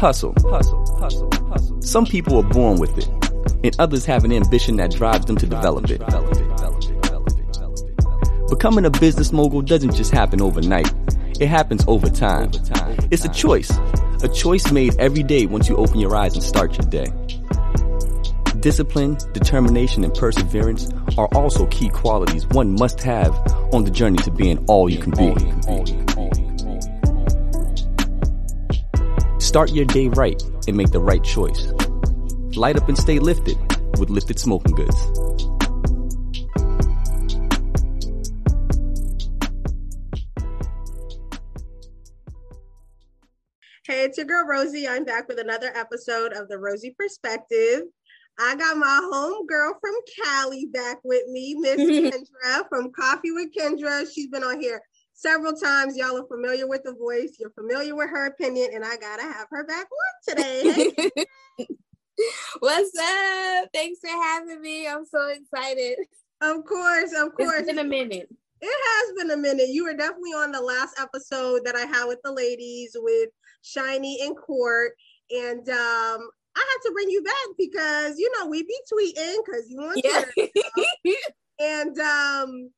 Hustle, hustle, hustle, hustle. Some people are born with it, and others have an ambition that drives them to develop it. Becoming a business mogul doesn't just happen overnight. It happens over time. It's a choice. A choice made every day once you open your eyes and start your day. Discipline, determination, and perseverance are also key qualities one must have on the journey to being all you can be. Start your day right and make the right choice. Light up and stay lifted with Lifted Smoking Goods. Hey, it's your girl Rosie. I'm back with another episode of the Rosey Perspective. I got my home girl from Cali back with me, Miss Kendra from Coffee with Kendra. She's been on here several times. Y'all are familiar with the voice. You're familiar with her opinion, and I gotta have her back on today. What's up? Thanks for having me. I'm so excited. Of course, of course. It's been a minute. It has been a minute. You were definitely on the last episode that I had with the ladies with Shiny and Court. And um, I had to bring you back because you know we be tweeting because you want yeah. and um,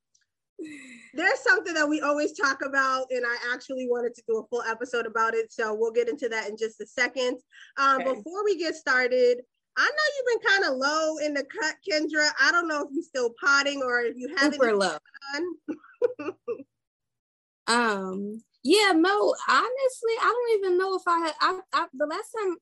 there's something that we always talk about, and I actually wanted to do a full episode about it. So we'll get into that in just a second. Um, okay. Before we get started, I know you've been kind of low in the cut, Kendra. I don't know if you're still potting or if you haven't. Super low. um. Yeah. No. Honestly, I don't even know if I had. I, I the last time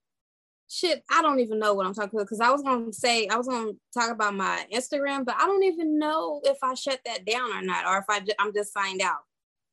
shit, I don't even know what I'm talking about because I was gonna say I was gonna talk about my Instagram, but I don't even know if I shut that down or not, or if I I'm just signed out.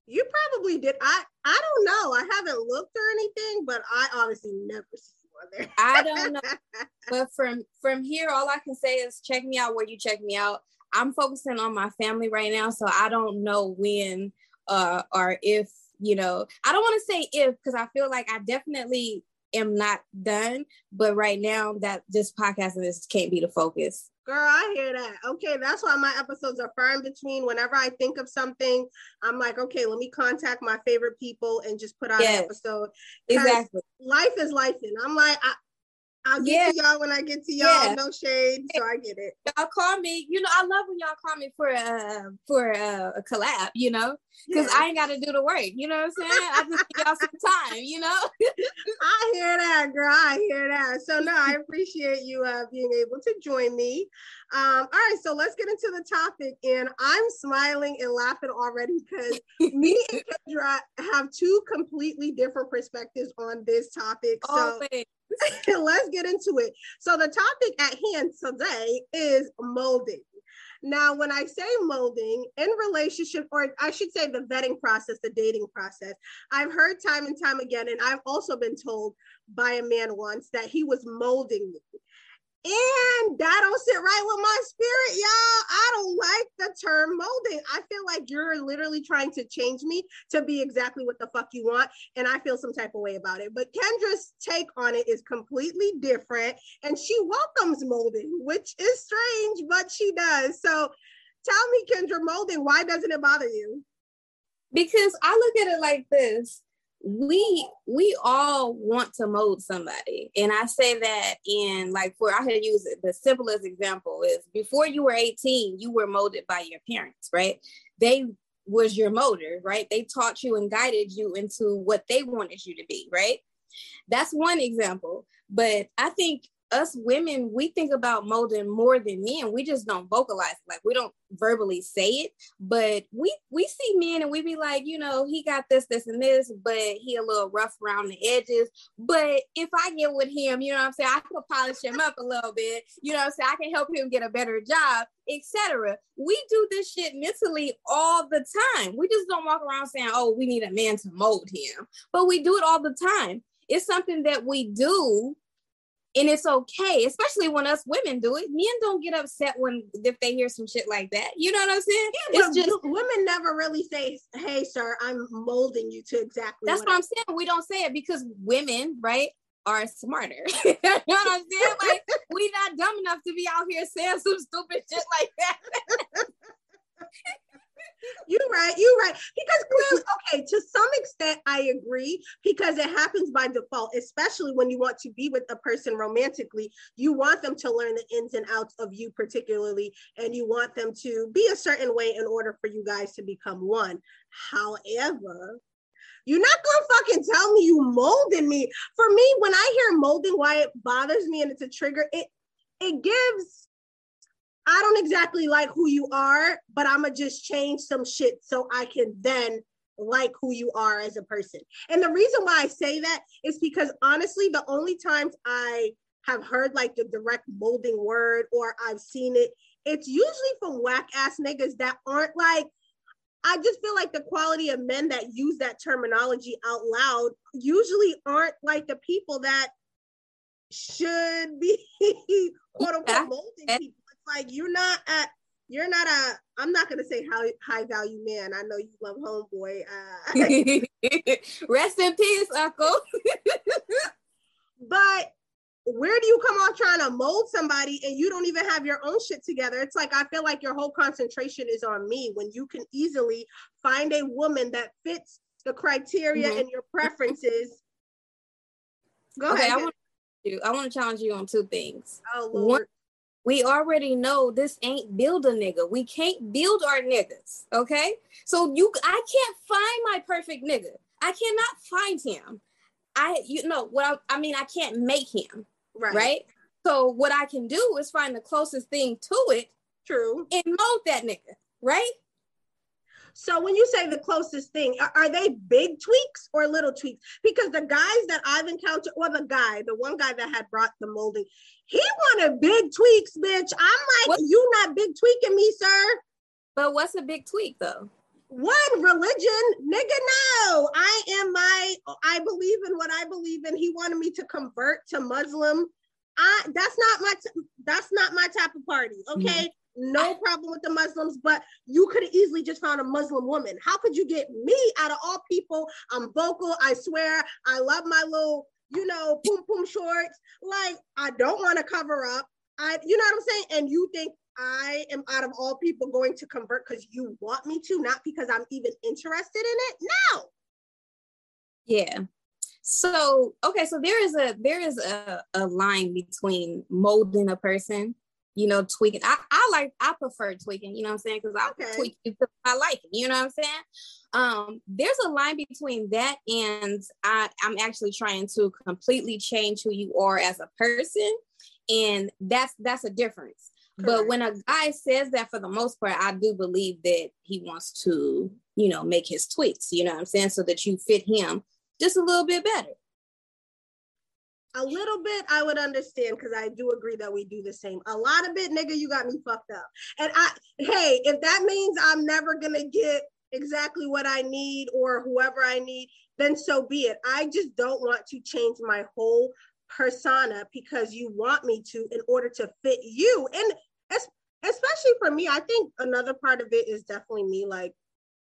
You probably did. I I don't know. I haven't looked or anything, but I honestly never see you there. I don't know. but from from here, all I can say is check me out where you check me out. I'm focusing on my family right now, so I don't know when uh or if you know i don't want to say if because i feel like i definitely am not done. But right now, that this podcast and this can't be the focus. Girl, I hear that. Okay, that's why my episodes are far in between. Whenever I think of something, I'm like, okay, let me contact my favorite people and just put out yes, an episode. Exactly. Life is life, and I'm like, I, I'll get yeah. to y'all when I get to y'all. Yeah. No shade, so I get it. Y'all call me. You know, I love when y'all call me for a for a, a collab. You know, because yeah. I ain't got to do the work. You know what I'm saying? I just give y'all some time. You know. I hear that, girl. I hear that. So no, I appreciate you uh, being able to join me. Um, all right, so let's get into the topic. And I'm smiling and laughing already because me and Kendra have two completely different perspectives on this topic. So let's get into it. So the topic at hand today is molding. Now, when I say molding in relationship, or I should say the vetting process, the dating process, I've heard time and time again, and I've also been told by a man once that he was molding me. And that don't sit right with my spirit, y'all. I don't like the term molding. I feel like you're literally trying to change me to be exactly what the fuck you want. And I feel some type of way about it. But Kendra's take on it is completely different. And she welcomes molding, which is strange, but she does. So tell me, Kendra, molding, why doesn't it bother you? Because I look at it like this we we all want to mold somebody. And i say that in like for i can use the simplest example is before you were 18 you were molded by your parents right? They was your motor right? They taught you and guided you into what they wanted you to be right? That's one example. But i think us women, we think about molding more than men. We just don't vocalize. Like we don't verbally say it, but we we see men and we be like, you know, he got this, this, and this, but he a little rough around the edges. But if I get with him, you know what I'm saying, I can polish him up a little bit. You know what I'm saying? I can help him get a better job, etc. We do this shit mentally all the time. We just don't walk around saying, oh, we need a man to mold him, but we do it all the time. It's something that we do and it's okay, especially when us women do it. Men don't get upset when if they hear some shit like that. You know what I'm saying? Yeah, it's just women never really say, "Hey, sir, I'm molding you to exactly." That's what, what I'm saying. We don't say it because women, right, are smarter. you know what I'm saying? Like we not dumb enough to be out here saying some stupid shit like that. You're right. You're right. Because clearly, okay, to some extent, I agree because it happens by default, especially when you want to be with a person romantically. You want them to learn the ins and outs of you, particularly, and you want them to be a certain way in order for you guys to become one. However, you're not gonna fucking tell me you molding me. For me, when I hear molding, why it bothers me and it's a trigger, it it gives I don't exactly like who you are, but I'm gonna just change some shit so I can then like who you are as a person. And the reason why I say that is because honestly, the only times I have heard like the direct molding word or I've seen it, it's usually from whack ass niggas that aren't like I just feel like the quality of men that use that terminology out loud usually aren't like the people that should be quote unquote molding people. Like you're not at you're not a I'm not gonna say high high value man. I know you love homeboy. Uh, Rest in peace, Uncle. but where do you come off trying to mold somebody and you don't even have your own shit together? It's like I feel like your whole concentration is on me when you can easily find a woman that fits the criteria mm-hmm. and your preferences. Go okay, ahead. I want, to, I want to challenge you on two things. Oh Lord. One, we already know this ain't build a nigga. We can't build our niggas. Okay. So you I can't find my perfect nigga. I cannot find him. I you know what I, I mean I can't make him. Right. Right. So what I can do is find the closest thing to it. True. And mold that nigga. Right. So when you say the closest thing, are, are, they big tweaks or little tweaks? Because the guys that I've encountered, or the guy, the one guy that had brought the molding, he wanted big tweaks, bitch. I'm like, what? you not big tweaking me, sir. But what's a big tweak though? One religion, nigga. No, I am my. I believe in what I believe in. He wanted me to convert to Muslim. I that's not my. T- that's not my type of party. Okay. Mm-hmm no problem with the Muslims, but you could have easily just found a Muslim woman. How could you get me out of all people? I'm vocal. I swear. I love my little, you know, boom boom shorts. Like I don't want to cover up. I, you know what I'm saying? And you think I am out of all people going to convert because you want me to, not because I'm even interested in it. No. Yeah. So okay, so there is a there is a, a line between molding a person, you know, tweaking. I, I like I prefer tweaking, you know what I'm saying? Because I okay. tweak because I like it, you know what I'm saying? Um, there's a line between that and I, I'm actually trying to completely change who you are as a person. And that's that's a difference but when a guy says that for the most part, I do believe that he wants to, you know, make his tweaks, you know what I'm saying? So that you fit him just a little bit better. A little bit, I would understand because I do agree that we do the same. A lot of it, nigga, you got me fucked up. And I, hey, if that means I'm never gonna get exactly what I need or whoever I need, then so be it. I just don't want to change my whole persona because you want me to in order to fit you. And especially for me, I think another part of it is definitely me like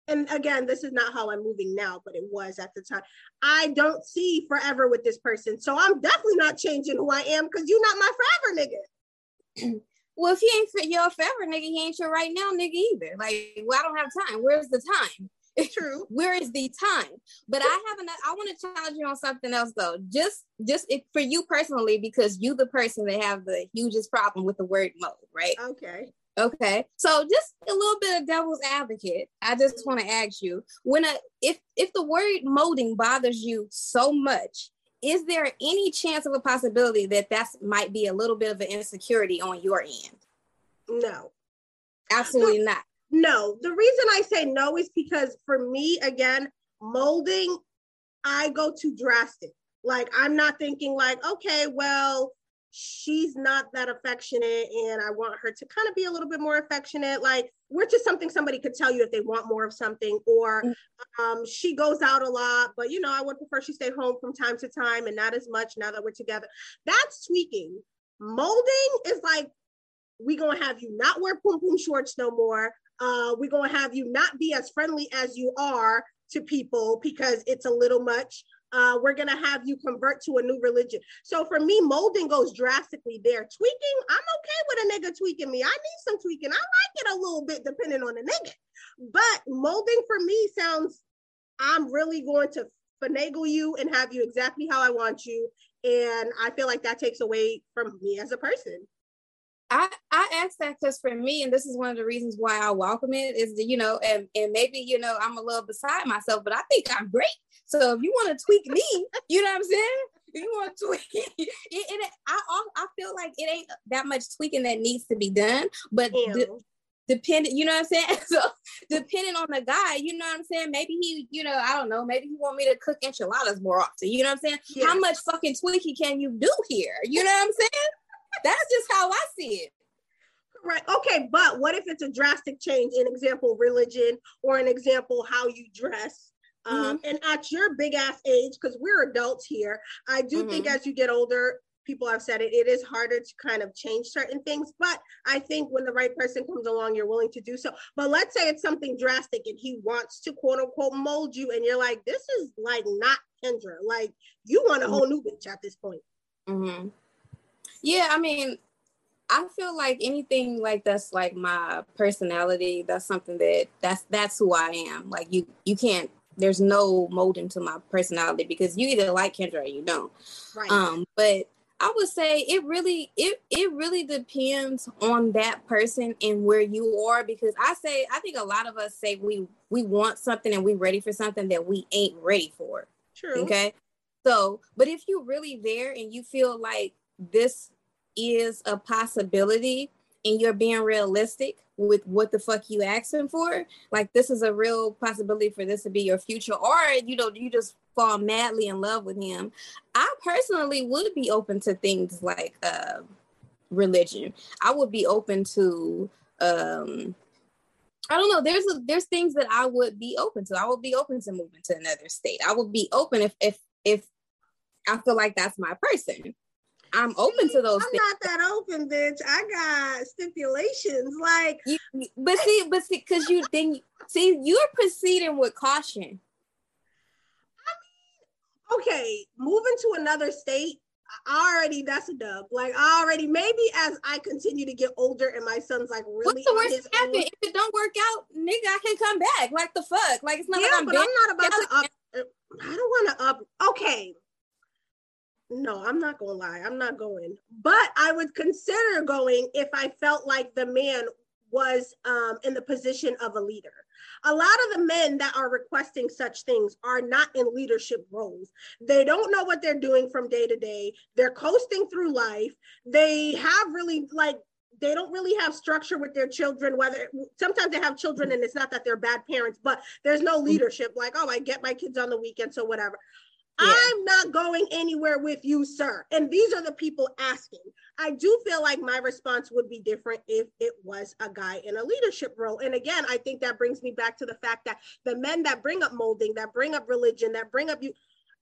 and again, this is not how I'm moving now, but it was at the time. I don't see forever with this person. So I'm definitely not changing who I am because you're not my forever nigga. well, if he ain't your forever nigga, he ain't your right now nigga either. Like, well, I don't have time. Where's the time? True. Where is the time? But I have not I want to challenge you on something else though. Just just if, for you personally, because you the person that have the hugest problem with the word mode, right? Okay. Okay. So just a little bit of devil's advocate. I just want to ask you, when a if if the word molding bothers you so much, is there any chance of a possibility that that might be a little bit of an insecurity on your end? No. Absolutely not. No, the reason I say no is because for me, again, molding, I go too drastic. Like, I'm not thinking, like, okay, well, she's not that affectionate and I want her to kind of be a little bit more affectionate. Like, which is something somebody could tell you if they want more of something, or mm. um, she goes out a lot, but you know, I would prefer she stay home from time to time and not as much now that we're together. That's tweaking. Molding is like, we gonna have you not wear pum pum shorts no more. Uh, we're going to have you not be as friendly as you are to people because it's a little much. Uh, we're gonna have you convert to a new religion. So for me, molding goes drastically there. Tweaking, I'm okay with a nigga tweaking me. I need some tweaking. I like it a little bit depending on the nigga. But molding for me sounds I'm really going to finagle you and have you exactly how I want you. And I feel like that takes away from me as a person. I, I asked that because for me, and this is one of the reasons why I welcome it, is that, you know, and, and maybe, you know, I'm a little beside myself, but I think I'm great. So if you want to tweak me, you know what I'm saying? If you want to tweak it, it, I, I feel like it ain't that much tweaking that needs to be done, but depending, you know what I'm saying? So depending on the guy, you know what I'm saying? Maybe he, you know, I don't know, maybe he want me to cook enchiladas more often. You know what I'm saying? Yeah. How much fucking tweaking can you do here? You know what I'm saying? That's just how I see it. Right. Okay. But what if it's a drastic change? An example, religion, or an example, how you dress. Um, mm-hmm. And at your big ass age, because we're adults here, I do mm-hmm. think as you get older, people have said it, it is harder to kind of change certain things. But I think when the right person comes along, you're willing to do so. But let's say it's something drastic and he wants to quote unquote mold you, and you're like, this is like not Kendra. Like you want a mm-hmm. whole new bitch at this point. Mm-hmm. Yeah, I mean, I feel like anything like that's like my personality. That's something that that's that's who I am. Like you, you can't. There's no molding to my personality because you either like Kendra or you don't. Right. Um, but I would say it really it it really depends on that person and where you are because I say I think a lot of us say we we want something and we ready for something that we ain't ready for. True. Okay. So, but if you're really there and you feel like this is a possibility and you're being realistic with what the fuck you asking for, like this is a real possibility for this to be your future, or you know, you just fall madly in love with him. I personally would be open to things like uh, religion. I would be open to um I don't know. There's a, there's things that I would be open to. I would be open to moving to another state. I would be open if if if I feel like that's my person. I'm open to those. I'm things. not that open, bitch. I got stipulations, like. You, but see, but see, because you then see you're proceeding with caution. I mean, okay, moving to another state. Already, that's a dub. Like already, maybe as I continue to get older and my son's like really. What's the worst happen if it don't work out, nigga? I can come back. Like the fuck? Like it's not. Yeah, like I'm but I'm not about to up. Er, I don't want to up. Okay, no, I'm not going to lie. I'm not going. But I would consider going if I felt like the man was um, in the position of a leader. A lot of the men that are requesting such things are not in leadership roles. They don't know what they're doing from day to day. They're coasting through life. They have really like they don't really have structure with their children whether sometimes they have children and it's not that they're bad parents but there's no leadership like oh i get my kids on the weekend so whatever yeah. I'm not going anywhere with you, sir. And these are the people asking. I do feel like my response would be different if it was a guy in a leadership role. And again, I think that brings me back to the fact that the men that bring up molding, that bring up religion, that bring up you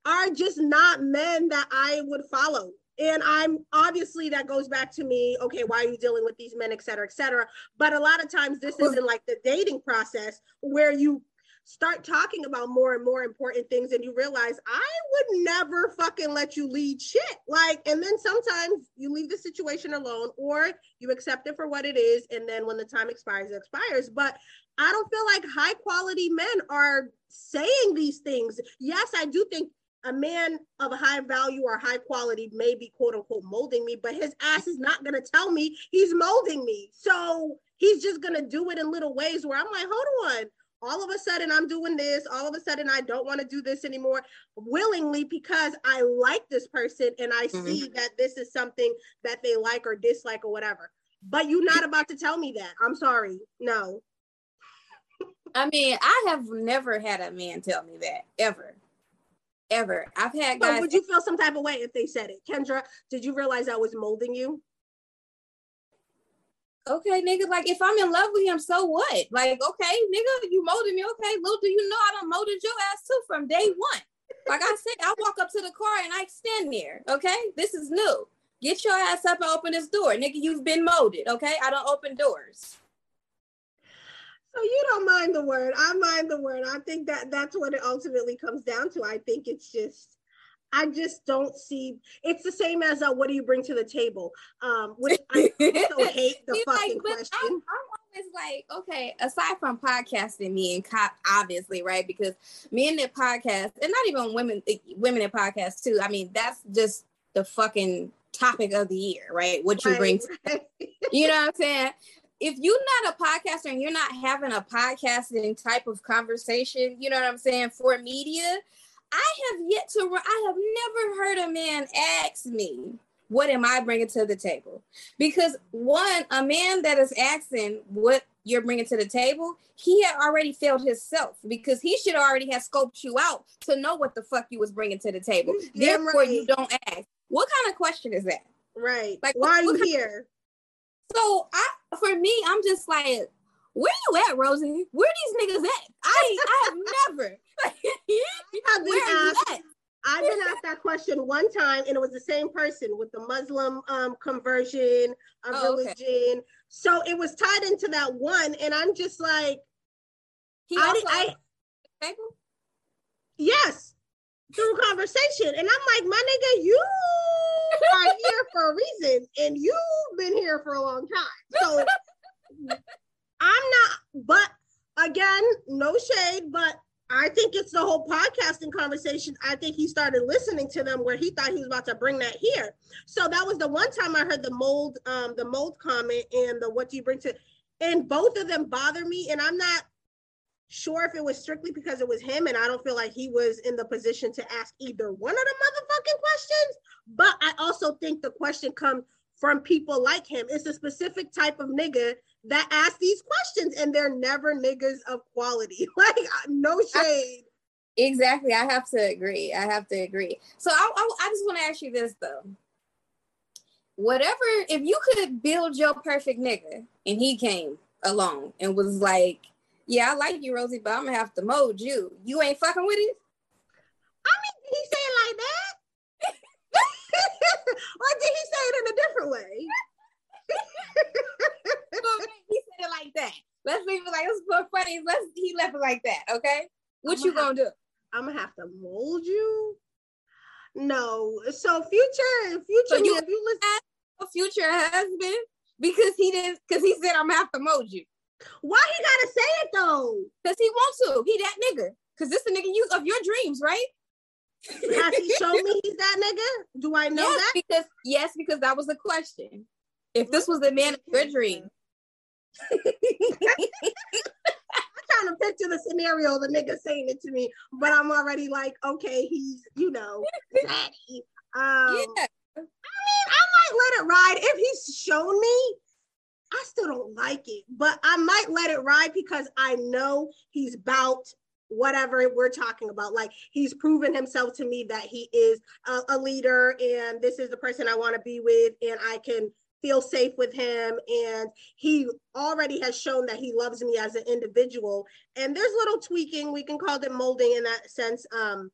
are just not men that I would follow. And I'm obviously that goes back to me, okay, why are you dealing with these men, et cetera, et cetera. But a lot of times this isn't like the dating process where you start talking about more and more important things and you realize I would never fucking let you lead shit. Like, and then sometimes you leave the situation alone or you accept it for what it is. And then when the time expires, it expires. But I don't feel like high quality men are saying these things. Yes, I do think a man of high value or high quality may be quote unquote molding me, but his ass is not going to tell me he's molding me. So he's just going to do it in little ways where I'm like, hold on all of a sudden I'm doing this, all of a sudden I don't want to do this anymore willingly because I like this person and I mm-hmm. see that this is something that they like or dislike or whatever. But you're not about to tell me that. I'm sorry. No. I mean, I have never had a man tell me that ever. Ever. I've had guys. So would you feel some type of way if they said it? Kendra, did you realize I was molding you? Okay, nigga, like if I'm in love with him, so what? Like, okay, nigga, you molded me. Okay, little do you know I don't molded your ass too from day one. Like I said, I walk up to the car and I stand there. Okay, this is new. Get your ass up and open this door, nigga. You've been molded. Okay, I don't open doors. So you don't mind the word. I mind the word. I think that that's what it ultimately comes down to. I think it's just I just don't see. It's the same as uh, what do you bring to the table? Um, which I also hate the fucking like, question. I'm, I'm, always like, okay, aside from podcasting, me and cop, obviously, right? Because me and the podcast, and not even women, eh, women in podcasts too. I mean, that's just the fucking topic of the year, right? What you right. bring, to, you know what I'm saying? If you're not a podcaster and you're not having a podcasting type of conversation, you know what I'm saying, for media, I have yet to, I have never heard a man ask me, what am I bringing to the table? Because one, a man that is asking what you're bringing to the table, he had already failed himself because he should already have scoped you out to know what the fuck you was bringing to the table. Yeah, Therefore, right. you don't ask. What kind of question is that? Right. Like, why what, are you here? Of, so, I, for me, I'm just like, where you at, Rosie? Where these niggas at? I I have never. I've been asked, I've been asked that question one time, and it was the same person with the Muslim um, conversion of oh, religion. Okay. So it was tied into that one, and I'm just like, he I, I, I yes, through conversation, and I'm like, my nigga, you are here for a reason, and you've been here for a long time. So I'm not, but again, no shade, but I think it's the whole podcasting conversation. I think he started listening to them where he thought he was about to bring that here. So that was the one time I heard the mold, um, the mold comment and the what do you bring to, and both of them bother me. And I'm not sure if it was strictly because it was him, and I don't feel like he was in the position to ask either one of the motherfucking questions. But I also think the question comes from people like him. It's a specific type of nigga that ask these questions and they're never niggas of quality. Like no shade. Exactly. I have to agree. I have to agree. So I, I, I just want to ask you this though. Whatever, if you could build your perfect nigga and he came along and was like, yeah, I like you, Rosie, but I'm gonna have to mold you. You ain't fucking with it? I mean, did he say it like that? or did he say it in a different way? he said it like that. Let's leave it like it's so funny. Let's he left it like that. Okay, what I'm you gonna, gonna do? I'm gonna have to mold you. No, so future, future. So you, if you listen, a future husband because he didn't because he said I'm gonna have to mold you. Why he gotta say it though? Because he wants to. He that nigga. Because this the nigga you of your dreams, right? Has he shown me he's that nigga? Do I know yes, that? Because yes, because that was the question. If this was the man of your dream. I'm trying to picture the scenario, the nigga saying it to me, but I'm already like, okay, he's, you know, daddy. Um, yeah. I mean, I might let it ride. If he's shown me, I still don't like it, but I might let it ride because I know he's about whatever we're talking about. Like he's proven himself to me that he is a, a leader and this is the person I want to be with, and I can feel safe with him and he already has shown that he loves me as an individual. And there's little tweaking we can call it molding in that sense um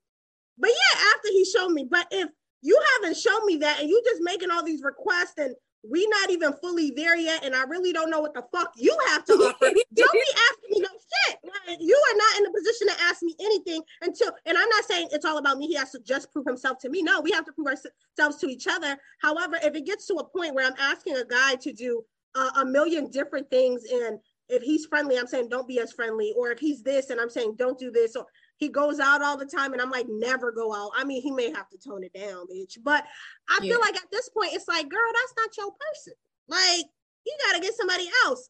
but yeah after he showed me but if you haven't shown me that and you just making all these requests and we not even fully there yet, and I really don't know what the fuck you have to offer. don't be asking me no shit. Like, you are not in a position to ask me anything until, and I'm not saying it's all about me. He has to just prove himself to me. No, we have to prove ourselves to each other. However, if it gets to a point where I'm asking a guy to do uh, a million different things, and if he's friendly, I'm saying don't be as friendly, or if he's this, and I'm saying don't do this, or he goes out all the time and I'm like, never go out. I mean, he may have to tone it down, bitch. But I yeah. feel like at this point, it's like, girl, that's not your person. Like, you gotta get somebody else.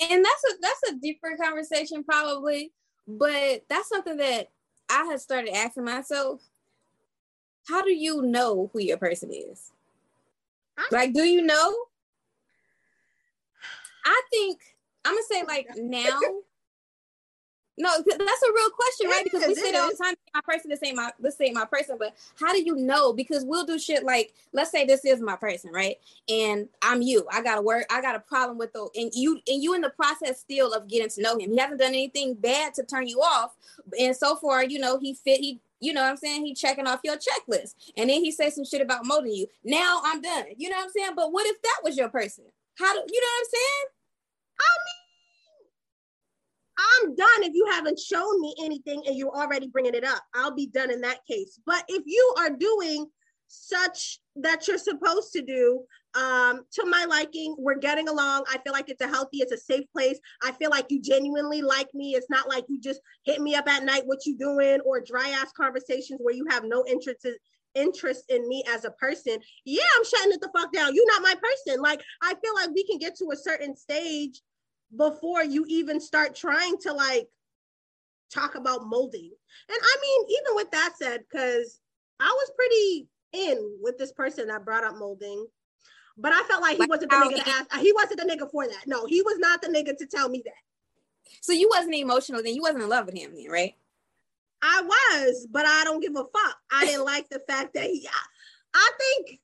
And that's a that's a deeper conversation, probably. But that's something that I had started asking myself. How do you know who your person is? Like, do you know? I think I'm gonna say like now no, that's a real question, right? Because we say it all the time, my person, this ain't my this ain't my person. But how do you know? Because we'll do shit like, let's say this is my person, right? And I'm you. I gotta work, I got a problem with the and you and you in the process still of getting to know him. He hasn't done anything bad to turn you off. And so far, you know, he fit, he you know what I'm saying? He checking off your checklist. And then he says some shit about molding you. Now I'm done. You know what I'm saying? But what if that was your person? How do you know what I'm saying? I mean I'm done if you haven't shown me anything and you're already bringing it up. I'll be done in that case. But if you are doing such that you're supposed to do um to my liking we're getting along. I feel like it's a healthy it's a safe place. I feel like you genuinely like me. It's not like you just hit me up at night what you doing or dry ass conversations where you have no interest interest in me as a person. Yeah i'm shutting it the fuck down. You're not my person. Like i feel like we can get to a certain stage before you even start trying to like talk about molding and i mean even with that said because i was pretty in with this person that brought up molding. But I felt like he wasn't the nigga to ask. He wasn't the nigga for that. No, he was not the nigga to tell me that. So you wasn't emotional then. You wasn't in love with him then, right? I was, but I don't give a fuck. I didn't like the fact that he. I think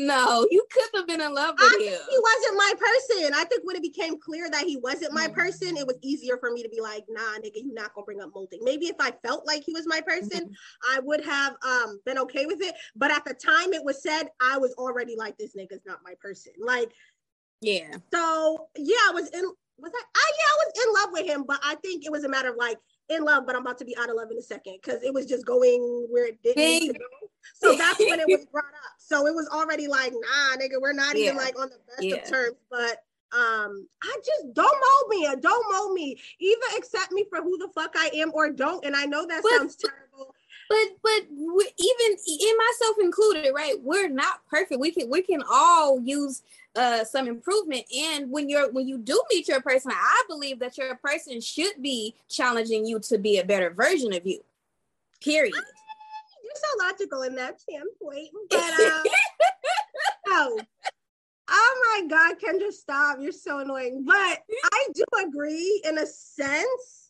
no, you couldn't have been in love with I him. he wasn't my person. I think when it became clear that he wasn't my mm-hmm. person, it was easier for me to be like, nah, nigga, you're not gonna bring up molding. Maybe if I felt like he was my person, mm-hmm. I would have um been okay with it. But at the time it was said, I was already like, this nigga's not my person. Like, yeah. So yeah, I was in was I, I yeah, I was in love with him, but I think it was a matter of like in love, but I'm about to be out of love in a second because it was just going where it didn't need to go. So that's when it was brought up. So it was already like, nah, nigga, we're not yeah. even like on the best yeah. of terms. But um, I just don't mold me don't mold me. Either accept me for who the fuck I am or don't. And I know that but, sounds terrible. But but even in myself included, right? We're not perfect. We can we can all use uh some improvement. And when you're when you do meet your person i believe that your person should be challenging you to be a better version of you period. You're so logical in that standpoint but um, oh oh my god kendra stop. You're so annoying. But i do agree in a sense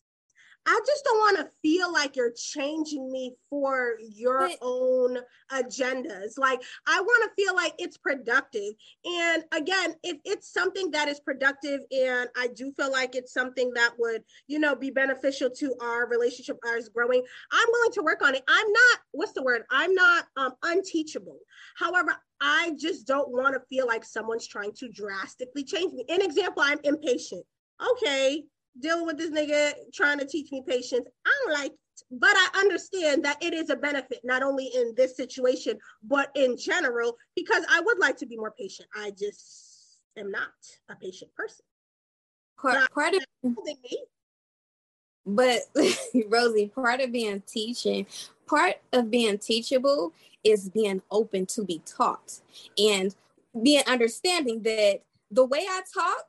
I just don't want to feel like you're changing me for your but, own agendas. Like, I want to feel like it's productive. And again, if it's something that is productive and I do feel like it's something that would, you know, be beneficial to our relationship, ours growing, I'm willing to work on it. I'm not, what's the word? I'm not um, unteachable. However, I just don't want to feel like someone's trying to drastically change me. An example, I'm impatient. Okay, dealing with this nigga trying to teach me patience. I don't like it. But I understand that it is a benefit, not only in this situation, but in general, because I would like to be more patient. I just am not a patient person. Part, part of but Rosie, part of being teaching, part of being teachable is being open to be taught and being understanding that the way I talk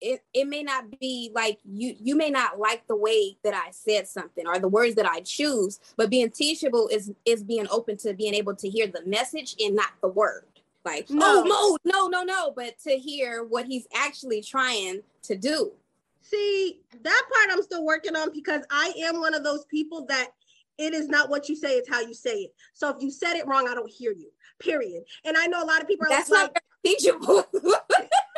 it, it may not be like you you may not like the way that I said something or the words that I choose, but being teachable is is being open to being able to hear the message and not the word. Like, no. oh no, no, no, no, but to hear what he's actually trying to do. See, that part I'm still working on because I am one of those people that it is not what you say, it's how you say it. So if you said it wrong, I don't hear you. Period. And I know a lot of people are That's like, not teachable.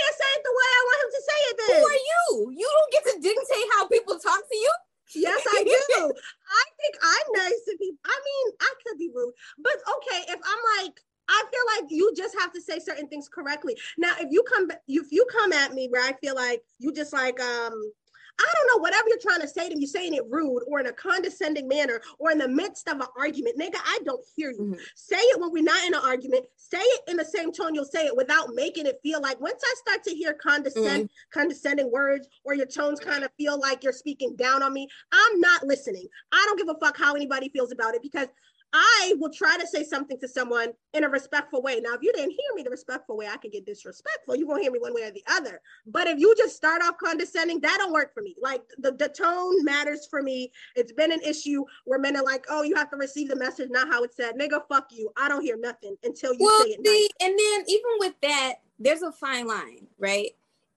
But why he can't say it the way I want him to say it then? Who are you? You don't get to dictate how people talk to you. Yes, I do. I think I'm nice to people. I mean, I could be rude, but okay, if I'm like, I feel like you just have to say certain things correctly. Now, if you come, if you come at me where I feel like you just like, um, I don't know, whatever you're trying to say to me, you're saying it rude or in a condescending manner or in the midst of an argument. Nigga, I don't hear you. Mm-hmm. Say it when we're not in an argument. Say it in the same tone you'll say it without making it feel like once I start to hear condescend, mm-hmm. condescending words or your tones kind of feel like you're speaking down on me, I'm not listening. I don't give a fuck how anybody feels about it because I will try to say something to someone in a respectful way. Now, if you didn't hear me the respectful way, I could get disrespectful. You won't hear me one way or the other. But if you just start off condescending, that don't work for me. Like the, the tone matters for me. It's been an issue where men are like, oh, you have to receive the message, not how it's said. Nigga, fuck you. I don't hear nothing until you well, say it. Nice. And then even with that, there's a fine line, right?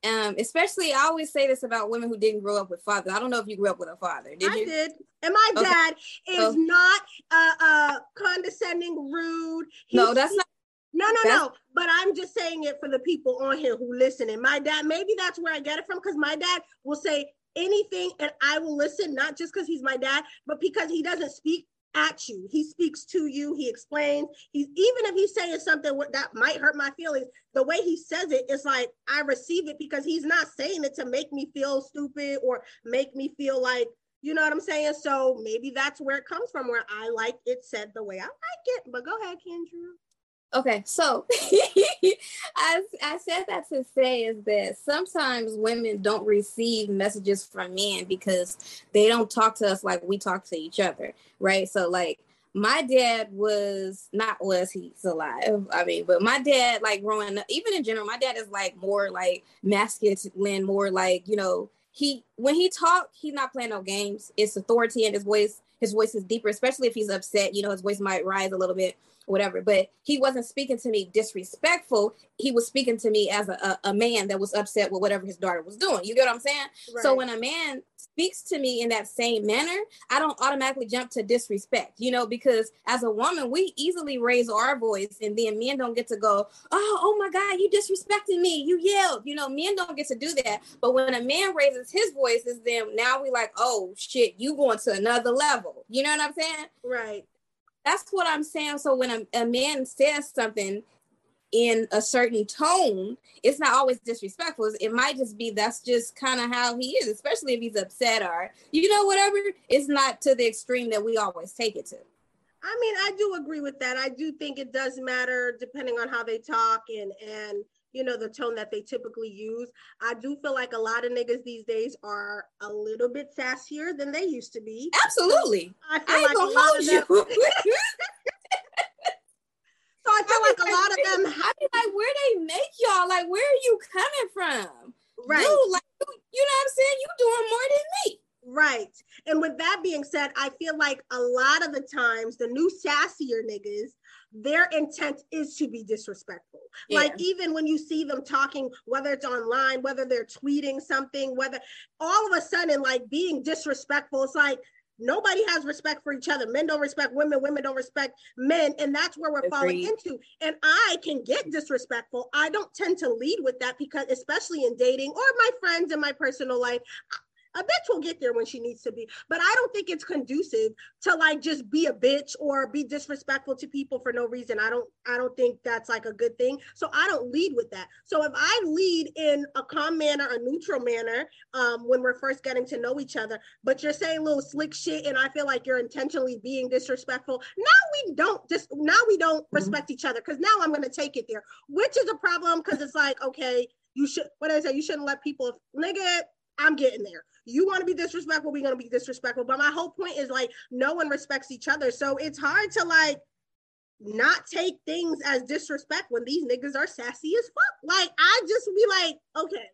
Um, especially I always say this about women who didn't grow up with fathers. I don't know if you grew up with a father. Did I you? did. And my okay. dad is not uh, uh condescending, rude. He's, no, that's not no, no, that's, no. But I'm just saying it for the people on here who listen. And my dad, maybe that's where I get it from, because my dad will say anything and I will listen, not just because he's my dad, but because he doesn't speak at you. He speaks to you. He explains. He's even if he's saying something that might hurt my feelings, the way he says it is like I receive it because he's not saying it to make me feel stupid or make me feel like you know what I'm saying. So maybe that's where it comes from, where I like it said the way I like it. But go ahead, Kendra. Okay, so I, I said that to say is that sometimes women don't receive messages from men because they don't talk to us like we talk to each other, right? So, like, my dad was not was he's alive i mean but my dad like growing up even in general my dad is like more like masculine more like you know he when he talk he's not playing no games. It's authority in his voice his voice is deeper especially if he's upset you know his voice might rise a little bit whatever. But he wasn't speaking to me disrespectful. He was speaking to me as a, a, a, man that was upset with whatever his daughter was doing. You get what I'm saying? Right. So when a man speaks to me in that same manner, I don't automatically jump to disrespect, you know, because as a woman, we easily raise our voice and then men don't get to go, oh, oh my God, you disrespected me. You yelled. You know, men don't get to do that. But when a man raises his voice, is then now we like, oh shit, you going to another level. You know what I'm saying? Right that's what I'm saying. So when a, a man says something in a certain tone, it's not always disrespectful. It might just be that's just kind of how he is, especially if he's upset or you know whatever. It's not to the extreme that we always take it to. I mean, I do agree with that. I do think it does matter depending on how they talk and and you know, the tone that they typically use. I do feel like a lot of niggas these days are a little bit sassier than they used to be. Absolutely. I feel I like a lot of them. so I feel I like a lot of them. I be like, where they make y'all? Like, where are you coming from? Right. Dude, like, you know what I'm saying? You doing more than me. Right. And with that being said, I feel like a lot of the times the new sassier niggas their intent is to be disrespectful. Yeah. Like even when you see them talking, whether it's online, whether they're tweeting something, whether all of a sudden like being disrespectful, it's like nobody has respect for each other. Men don't respect women, women don't respect men, and that's where we're Agreed. falling into. And I can get disrespectful. I don't tend to lead with that because, especially in dating or my friends in my personal life, a bitch will get there when she needs to be. But I don't think it's conducive to like just be a bitch or be disrespectful to people for no reason. I don't I don't think that's like a good thing. So I don't lead with that. So if I lead in a calm manner, a neutral manner, um, when we're first getting to know each other, but you're saying little slick shit and I feel like you're intentionally being disrespectful, now we don't just now we don't mm-hmm. respect each other because now I'm gonna take it there, which is a problem because it's like, okay, you should what I say, you shouldn't let people nigga, I'm getting there you want to be disrespectful, we're gonna be disrespectful. But my whole point is like no one respects each other. So it's hard to like not take things as disrespect when these niggas are sassy as fuck. Like I just be like, okay,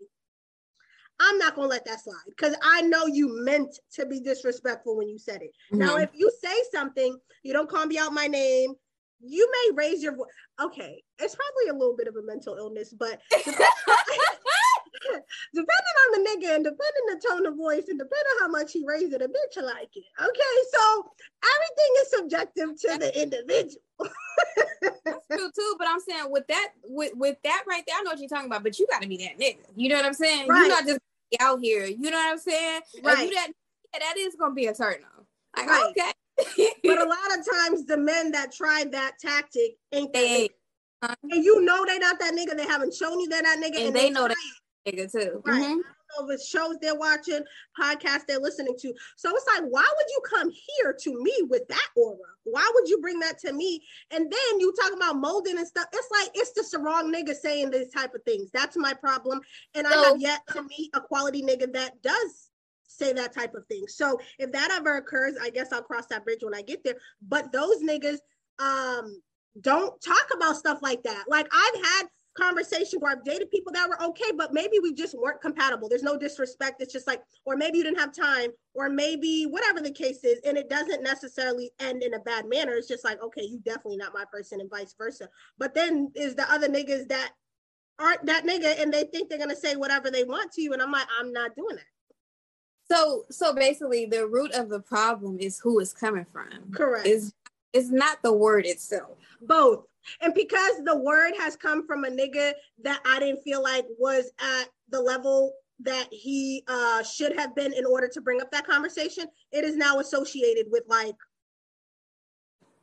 I'm not gonna let that slide because I know you meant to be disrespectful when you said it. Mm-hmm. Now, if you say something, you don't call me out my name. You may raise your voice. Okay, it's probably a little bit of a mental illness, but depending on the nigga and depending the tone of voice and depending on how much he raised it, a bitch like it. Okay, so everything is subjective to the individual. That's true too, but I'm saying with that, with with that right there, I know what you're talking about, but you got to be that nigga. You know what I'm saying? Right. You're not just out here. You know what I'm saying? Right. That, yeah, that is gonna be a turn on. Like, right. okay. but a lot of times the men that tried that tactic ain't that they, uh-huh. and you know they not that nigga. They haven't shown you they're that nigga, and, and they, they know that nigga too. Right. Mm-hmm. I don't know if it's shows they're watching, podcasts they're listening to. So it's like, why would you come here to me with that aura? Why would you bring that to me? And then you talk about molding and stuff. It's like it's just the wrong nigga saying these type of things. That's my problem. And so, I have yet to meet a quality nigga that does say that type of thing. So if that ever occurs, I guess I'll cross that bridge when I get there. But those niggas um don't talk about stuff like that. Like I've had conversation where I've dated people that were okay, but maybe we just weren't compatible. There's no disrespect. It's just like, or maybe you didn't have time, or maybe whatever the case is. And it doesn't necessarily end in a bad manner. It's just like, okay, you definitely not my person, and vice versa. But then is the other niggas that aren't that nigga and they think they're gonna say whatever they want to you. And I'm like, I'm not doing that. So so basically the root of the problem is who is coming from. Correct. Is it's not the word itself. Both. And because the word has come from a nigga that I didn't feel like was at the level that he uh, should have been in order to bring up that conversation, it is now associated with like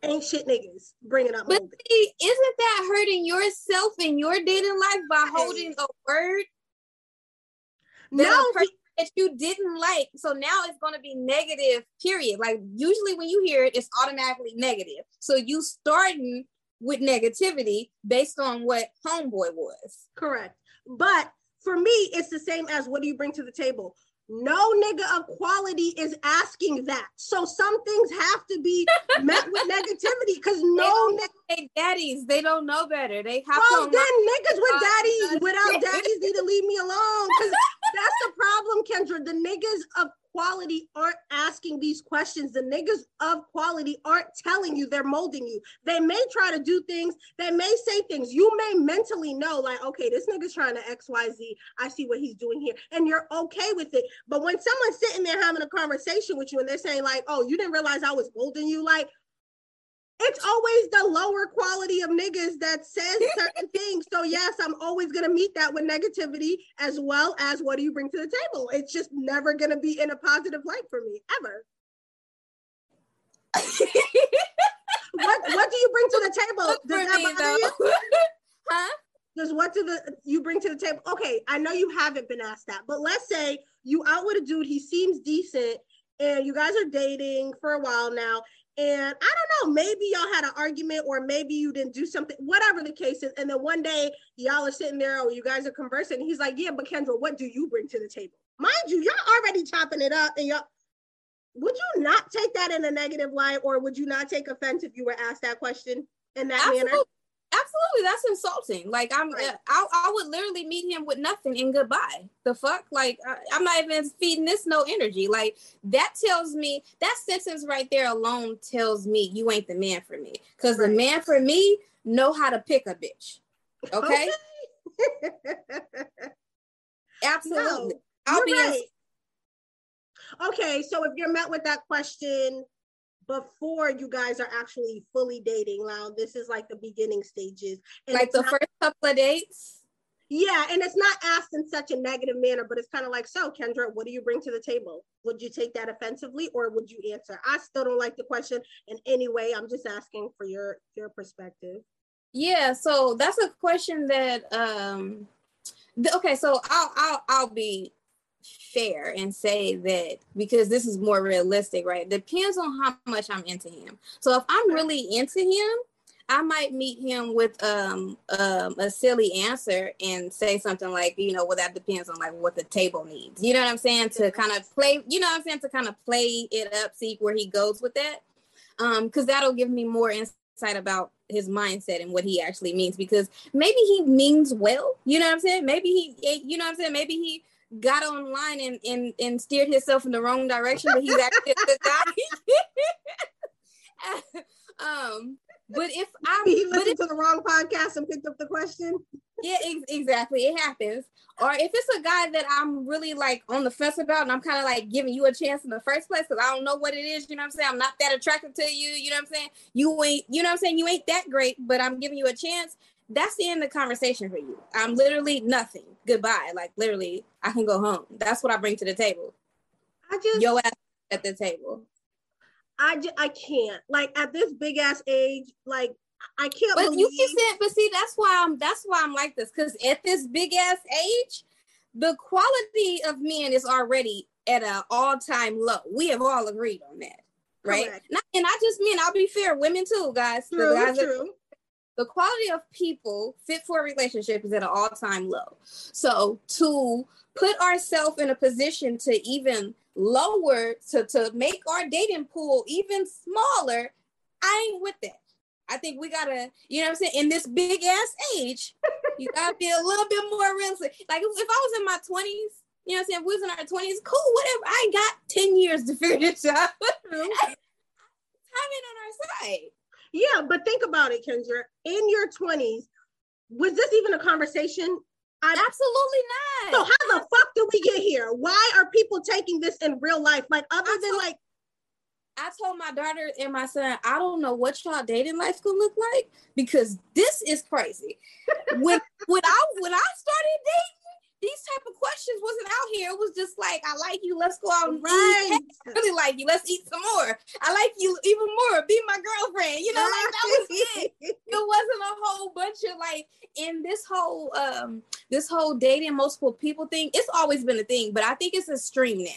ain't shit niggas bringing up. But see, isn't that hurting yourself in your dating life by holding a word? No, that you didn't like. So now it's going to be negative, period. Like usually when you hear it, it's automatically negative. So you starting with negativity based on what homeboy was. Correct. But for me, it's the same as what do you bring to the table? No nigga of quality is asking that. So some things have to be met with negativity because no nigga. daddies, they don't know better. They have well, to. then niggas with daddies without daddies need to leave me alone. Because that's the problem, Kendra. The niggas of quality aren't asking these questions. The niggas of quality aren't telling you they're molding you. They may try to do things, they may say things. You may mentally know, like, okay, this nigga's trying to XYZ. I see what he's doing here. And you're okay with it. But when someone's sitting there having a conversation with you and they're saying, like, oh, you didn't realize I was molding you, like, it's always the lower quality of niggas that says certain things. So yes, I'm always gonna meet that with negativity as well as what do you bring to the table. It's just never gonna be in a positive light for me ever. what what do you bring to the table? Does that bother you? huh? Does what do the you bring to the table? Okay, I know you haven't been asked that, but let's say you out with a dude, he seems decent, and you guys are dating for a while now, and I don't know, maybe y'all had an argument or maybe you didn't do something, whatever the case is. And then one day y'all are sitting there or you guys are conversing. he's like, Yeah, but Kendra, what do you bring to the table? Mind you, you're already chopping it up and y'all would you not take that in a negative light or would you not take offense if you were asked that question in that Absolutely. manner? Absolutely that's insulting like i'm right. uh, I, I would literally meet him with nothing and goodbye the fuck like I, i'm not even feeding this no energy like that tells me that sentence right there alone tells me you ain't the man for me because right. the man for me know how to pick a bitch okay, okay. absolutely no, i'll be right. okay so if you're met with that question before you guys are actually fully dating. Now, this is like the beginning stages. And like the not, first couple of dates? Yeah, and it's not asked in such a negative manner, but it's kind of like, so Kendra, what do you bring to the table? Would you take that offensively or would you answer? I still don't like the question in any way. I'm just asking for your your perspective. Yeah, so that's a question that um okay, so I'll I'll I'll be fair and say that because this is more realistic, right? Depends on how much I'm into him. So if I'm really into him, I might meet him with um, um, a silly answer and say something like, you know, well, that depends on like what the table needs. You know what I'm saying? To kind of play, you know what I'm saying? To kind of play it up, see where he goes with that. Um, because that'll give me more insight about his mindset and what he actually means. Because maybe he means well, you know what I'm saying? Maybe he, you know what I'm saying? Maybe he got online and, and, and steered himself in the wrong direction, but he's actually a good guy. um, but if I he listened if, to the wrong podcast and picked up the question. Yeah, ex- exactly. It happens. Or if it's a guy that I'm really like on the fence about and I'm kind of like giving you a chance in the first place because I don't know what it is, you know what I'm saying? I'm not that attracted to you, you know what I'm saying? You ain't, you know what I'm saying? You ain't that great, but I'm giving you a chance that's the end of the conversation for you. I'm literally nothing. Goodbye. Like literally, I can go home. That's what I bring to the table. I just yo ass at the table. I just I can't. Like at this big ass age, like I can't. But believe- you can say, but see, that's why I'm. That's why I'm like this. Because at this big ass age, the quality of men is already at an all time low. We have all agreed on that, right? Not, and I just mean I'll be fair, women too, guys. True, guys true. Are, the quality of people fit for a relationship is at an all-time low. So to put ourselves in a position to even lower to, to make our dating pool even smaller, I ain't with that. I think we gotta, you know what I'm saying, in this big ass age, you gotta be a little bit more realistic. Like if, I was in my 20s, you know what I'm saying, if we was in our 20s, cool, whatever. I got 10 years to figure this out. Time on our side. Yeah, but think about it, Kendra. In your 20s, was this even a conversation? I'm, Absolutely not. So how the fuck did we get here? Why are people taking this in real life? Like other I than told, like I told my daughter and my son, I don't know what y'all dating life's gonna look like because this is crazy. when when I when I started dating, these type of questions wasn't out here. It was just like, I like you. Let's go out and right. eat. I really like you. Let's eat some more. I like you even more. Be my girlfriend. You know, like that was it. It wasn't a whole bunch of like in this whole um this whole dating multiple people thing. It's always been a thing, but I think it's extreme now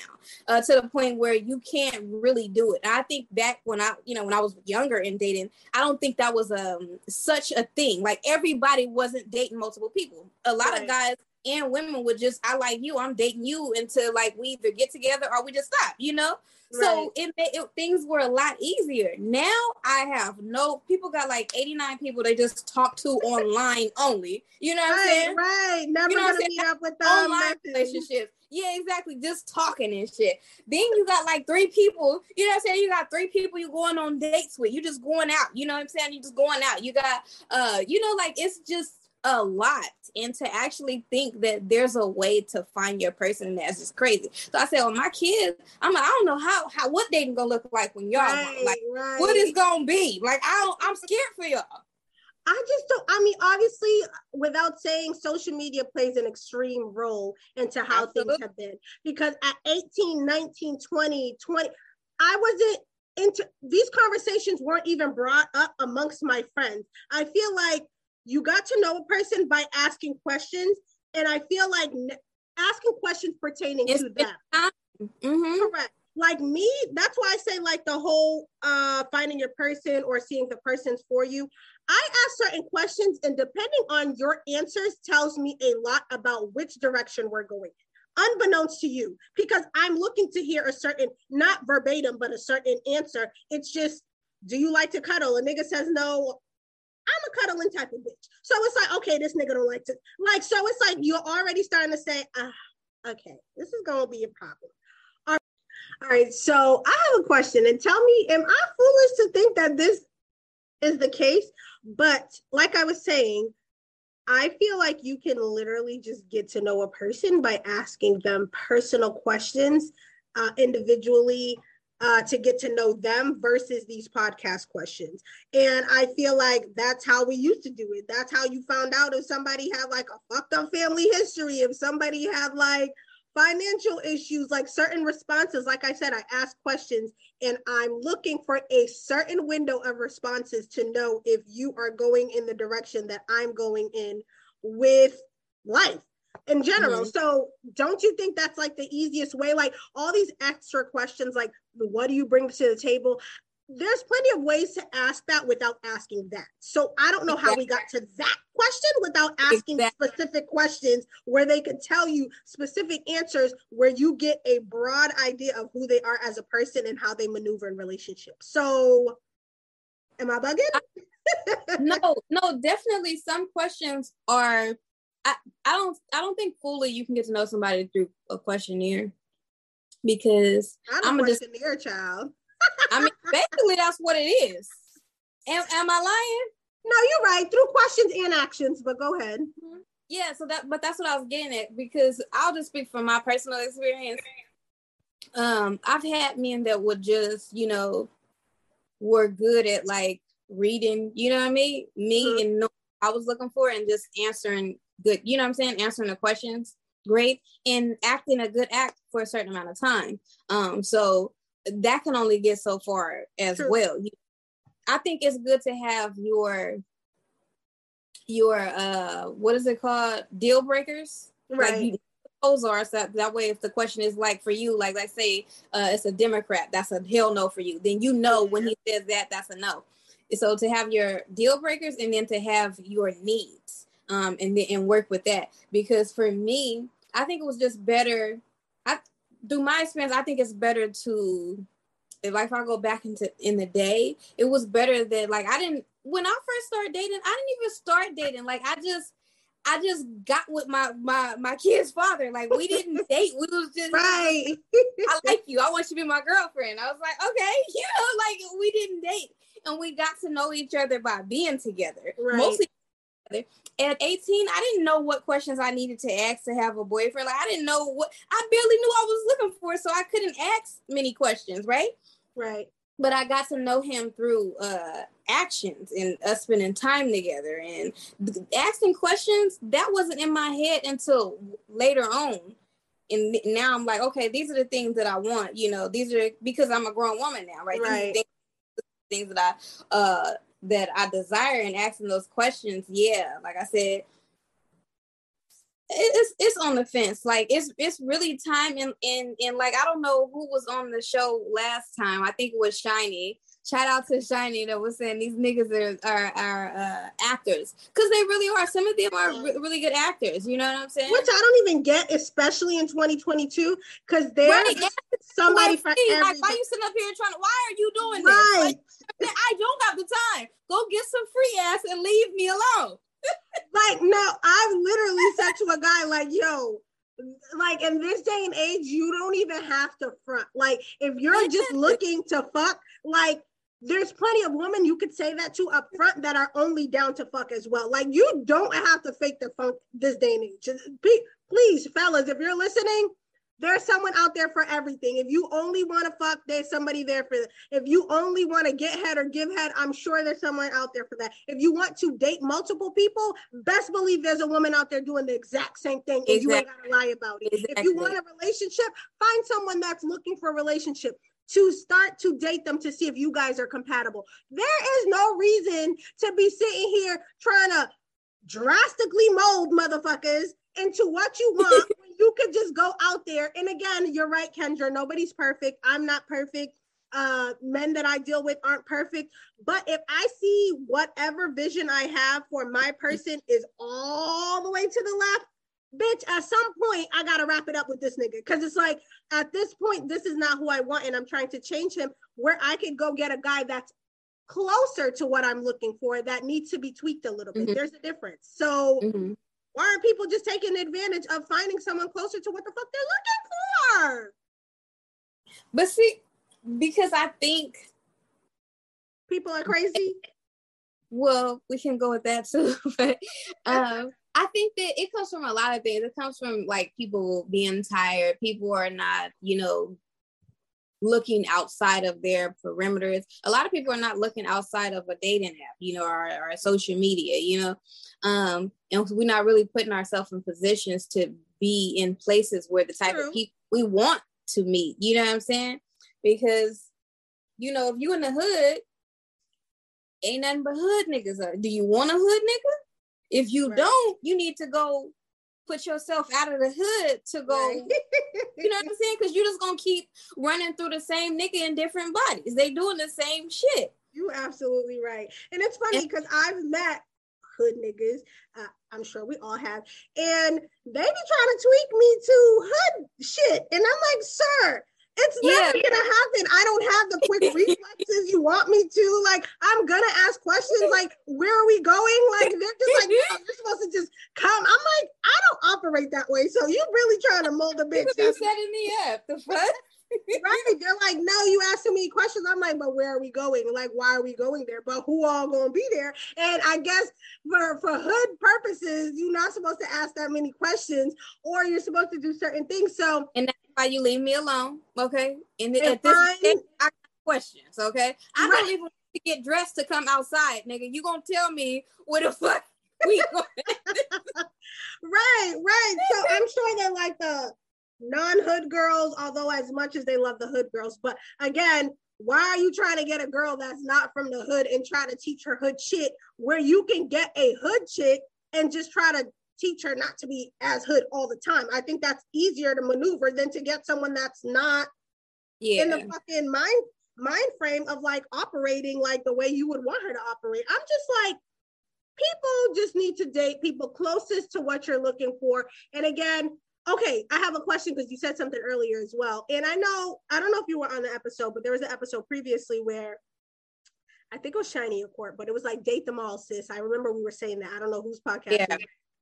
uh, to the point where you can't really do it. And I think back when I you know when I was younger and dating, I don't think that was um such a thing. Like everybody wasn't dating multiple people. A lot right. of guys and women would just I like you, I'm dating you until like we either get together or we just stop, you know? Right. So it, it things were a lot easier. Now I have no people got like 89 people they just talk to online only. You know what right, I'm saying? Right. Never you know gonna meet up with them. Online relationships. Yeah, exactly. Just talking and shit. Then you got like three people, you know what I'm saying? You got three people you're going on dates with. You just going out. You know what I'm saying? You just going out. You got uh, you know, like it's just a lot and to actually think that there's a way to find your person that's just crazy. So I said, well, my kids, I'm like, I don't know how how what dating gonna look like when y'all right, like right. what is gonna be. Like I don't I'm scared for y'all. I just don't, I mean, obviously, without saying social media plays an extreme role into how Absolutely. things have been. Because at 18, 19, 20, 20, I wasn't into these conversations weren't even brought up amongst my friends. I feel like you got to know a person by asking questions. And I feel like asking questions pertaining it's, to them. Mm-hmm. Correct. Like me, that's why I say like the whole uh finding your person or seeing the person's for you. I ask certain questions, and depending on your answers, tells me a lot about which direction we're going unbeknownst to you, because I'm looking to hear a certain, not verbatim, but a certain answer. It's just, do you like to cuddle? A nigga says no. I'm a cuddling type of bitch. So it's like, okay, this nigga don't like to like. So it's like you're already starting to say, ah, okay, this is gonna be a problem. All right. All right. So I have a question, and tell me, am I foolish to think that this is the case? But like I was saying, I feel like you can literally just get to know a person by asking them personal questions uh, individually uh, to get to know them versus these podcast questions. And I feel like that's how we used to do it. That's how you found out if somebody had like a fucked up family history, if somebody had like financial issues, like certain responses. Like I said, I ask questions and I'm looking for a certain window of responses to know if you are going in the direction that I'm going in with life in general. Mm-hmm. So don't you think that's like the easiest way? Like all these extra questions, like what do you bring to the table? There's plenty of ways to ask that without asking that. So I don't know exactly. how we got to that question without asking exactly. specific questions where they could tell you specific answers where you get a broad idea of who they are as a person and how they maneuver in relationships. So am I bugging? no, no, definitely some questions are I, I don't I don't think fully you can get to know somebody through a questionnaire because I'm, a questionnaire just, child. I mean, basically that's what it is. Am, am I lying? No, you're right. Through questions and actions, but go ahead. Mm-hmm. Yeah, so that but that's what I was getting at because I'll just speak from my personal experience. Um, I've had men that would just, you know, were good at like reading, you know what I mean? Me mm-hmm. and I was looking for and just answering good, you know what I'm saying, answering the questions great and acting a good act for a certain amount of time. Um, so that can only get so far as True. well. I think it's good to have your your uh what is it called? Deal breakers. Right. like you, those are so that way if the question is like for you like let's say uh it's a democrat that's a hell no for you. Then you know when he says that that's a no. So to have your deal breakers and then to have your needs um, and then and work with that. Because for me, I think it was just better. I through my experience, I think it's better to if like if I go back into in the day, it was better that like I didn't when I first started dating, I didn't even start dating. Like I just I just got with my my my kid's father. Like we didn't date. We was just right. I like you. I want you to be my girlfriend. I was like, okay, you know, like we didn't date, and we got to know each other by being together. Right. Mostly at 18, I didn't know what questions I needed to ask to have a boyfriend. Like I didn't know what I barely knew I was looking for, so I couldn't ask many questions, right? Right. But I got to know him through uh actions and us spending time together and asking questions that wasn't in my head until later on. And now I'm like, okay, these are the things that I want. You know, these are because I'm a grown woman now, right? Right things that I uh that I desire and asking those questions, yeah, like I said, it's it's on the fence. Like it's it's really time in in in like I don't know who was on the show last time. I think it was Shiny. Shout out to Shiny that was saying these niggas are are, are uh, actors because they really are. Some of them are re- really good actors. You know what I'm saying? Which I don't even get, especially in 2022, because there's right, yeah. somebody for every. Like, why you sitting up here trying to? Why are you doing right. this? Like, I don't have the time. Go get some free ass and leave me alone like, no, I've literally said to a guy, like, yo, like in this day and age, you don't even have to front. Like, if you're just looking to fuck, like, there's plenty of women you could say that to up front that are only down to fuck as well. Like, you don't have to fake the funk this day and age. Please, fellas, if you're listening, there's someone out there for everything. If you only want to fuck, there's somebody there for that. If you only want to get head or give head, I'm sure there's someone out there for that. If you want to date multiple people, best believe there's a woman out there doing the exact same thing. Exactly. And you ain't gotta lie about it. Exactly. If you want a relationship, find someone that's looking for a relationship to start to date them to see if you guys are compatible. There is no reason to be sitting here trying to drastically mold motherfuckers into what you want you could just go out there. And again, you're right, Kendra. Nobody's perfect. I'm not perfect. Uh, men that I deal with aren't perfect. But if I see whatever vision I have for my person is all the way to the left, bitch, at some point I gotta wrap it up with this nigga. Cause it's like at this point, this is not who I want, and I'm trying to change him where I could go get a guy that's closer to what I'm looking for that needs to be tweaked a little bit. Mm-hmm. There's a difference. So mm-hmm. Why aren't people just taking advantage of finding someone closer to what the fuck they're looking for? But see, because I think people are crazy. Well, we can go with that too. but um, I think that it comes from a lot of things. It comes from like people being tired. People are not, you know, looking outside of their perimeters. A lot of people are not looking outside of a dating app, you know, or, or social media, you know. Um, and we're not really putting ourselves in positions to be in places where the type True. of people we want to meet. You know what I'm saying? Because, you know, if you in the hood, ain't nothing but hood niggas. Are. Do you want a hood nigga? If you right. don't, you need to go put yourself out of the hood to go, right. you know what I'm saying? Because you're just gonna keep running through the same nigga in different bodies. They doing the same shit. You absolutely right. And it's funny because I've met hood niggas. Uh, I'm sure we all have. And they be trying to tweak me to hood shit. And I'm like, sir, it's yeah. never gonna happen. I don't have the quick reflexes you want me to. Like, I'm gonna ask questions like, where are we going? Like, they're just like, no, you're supposed to just come. I'm like, I don't operate that way. So you really trying to mold a bitch. You setting me up. The fuck? Right. They're like, no, you asking me questions. I'm like, but where are we going? Like, why are we going there? But who all gonna be there? And I guess for for hood purposes, you're not supposed to ask that many questions, or you're supposed to do certain things. So and that's why you leave me alone, okay? And, and at this I got questions, okay? I right. don't even to get dressed to come outside, nigga. You gonna tell me what the fuck we going? right, right. So I'm sure that like the non-hood girls, although as much as they love the hood girls, but again, why are you trying to get a girl that's not from the hood and try to teach her hood shit where you can get a hood chick and just try to teach her not to be as hood all the time? I think that's easier to maneuver than to get someone that's not yeah. in the fucking mind mind frame of like operating like the way you would want her to operate. I'm just like people just need to date people closest to what you're looking for. And again, Okay, I have a question because you said something earlier as well. And I know, I don't know if you were on the episode, but there was an episode previously where I think it was Shiny Court, but it was like date them all, sis. I remember we were saying that. I don't know whose podcast. Yeah.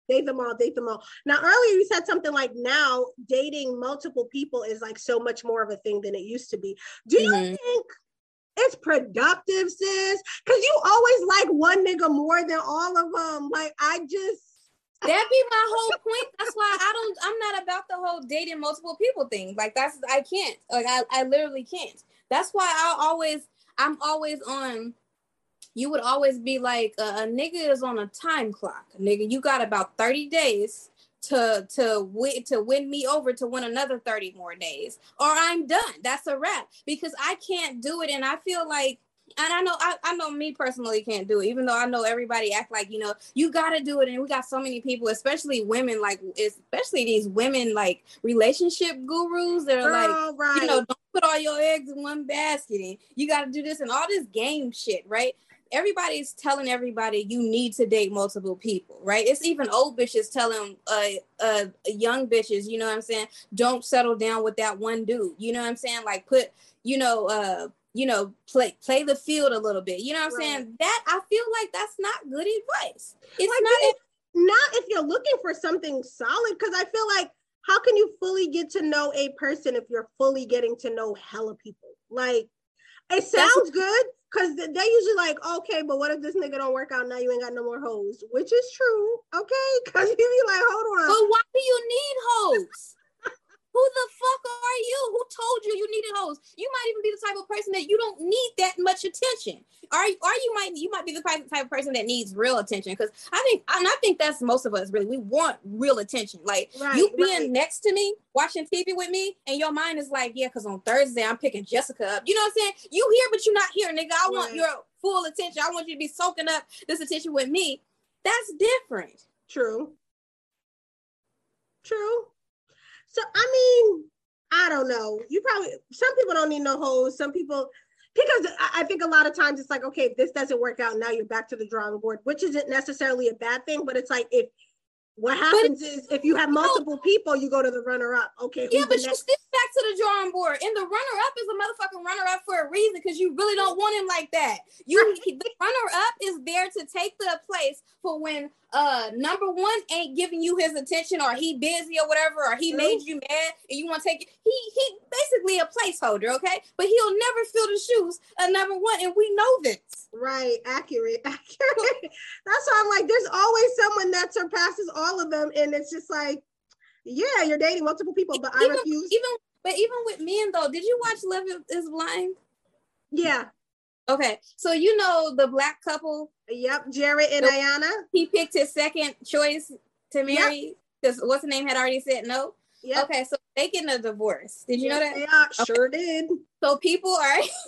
Date them all, date them all. Now, earlier you said something like now dating multiple people is like so much more of a thing than it used to be. Do you mm-hmm. think it's productive, sis? Because you always like one nigga more than all of them. Like, I just, that be my whole point. That's why I don't. I'm not about the whole dating multiple people thing. Like that's I can't. Like I, I literally can't. That's why I always. I'm always on. You would always be like a, a nigga is on a time clock. Nigga, you got about thirty days to to win to win me over to win another 30 more days or I'm done. That's a wrap because I can't do it and I feel like and I know I, I know me personally can't do it, even though I know everybody act like, you know, you gotta do it. And we got so many people, especially women, like especially these women like relationship gurus that are like, right. you know, don't put all your eggs in one basket and you gotta do this and all this game shit, right? Everybody's telling everybody you need to date multiple people, right? It's even old bitches telling uh uh young bitches, you know what I'm saying, don't settle down with that one dude. You know what I'm saying? Like put, you know, uh you know, play play the field a little bit. You know what I'm right. saying? That I feel like that's not good advice. It's like, not if, not if you're looking for something solid because I feel like how can you fully get to know a person if you're fully getting to know hella people? Like it sounds good because they usually like, okay, but what if this nigga don't work out now? You ain't got no more hoes, which is true, okay? Because you be like, hold on. But why do you need hoes? Who the fuck are you? Who told you you needed hoes? You might even be the type of person that you don't need that much attention. Or, or you might you might be the type, type of person that needs real attention. Because I think and I think that's most of us really. We want real attention. Like right, you being right. next to me, watching TV with me, and your mind is like, yeah, because on Thursday I'm picking Jessica up. You know what I'm saying? You here, but you're not here, nigga. I right. want your full attention. I want you to be soaking up this attention with me. That's different. True. True. So I mean, I don't know. You probably some people don't need no hoes. Some people because I think a lot of times it's like, okay, if this doesn't work out, now you're back to the drawing board, which isn't necessarily a bad thing, but it's like if what happens is if you have multiple people, you go to the runner up. Okay. Yeah, but you still back to the drawing board. And the runner up is a motherfucking runner up for a reason because you really don't want him like that. You the runner up is there to take the place for when uh number one ain't giving you his attention or he busy or whatever or he made you mad and you want to take it. He he basically a placeholder, okay? But he'll never fill the shoes of number one, and we know this. Right, accurate, accurate. That's why I'm like, there's always someone that surpasses all of them, and it's just like, yeah, you're dating multiple people, but even, I refuse. Even but even with men though, did you watch Love Is Blind? Yeah. Okay, so you know the black couple. Yep, Jarrette and so Iyanna. He picked his second choice to marry because yep. what's the name had already said no. Yeah. Okay, so they getting a divorce. Did you know that? Yeah, okay. sure did. So people are.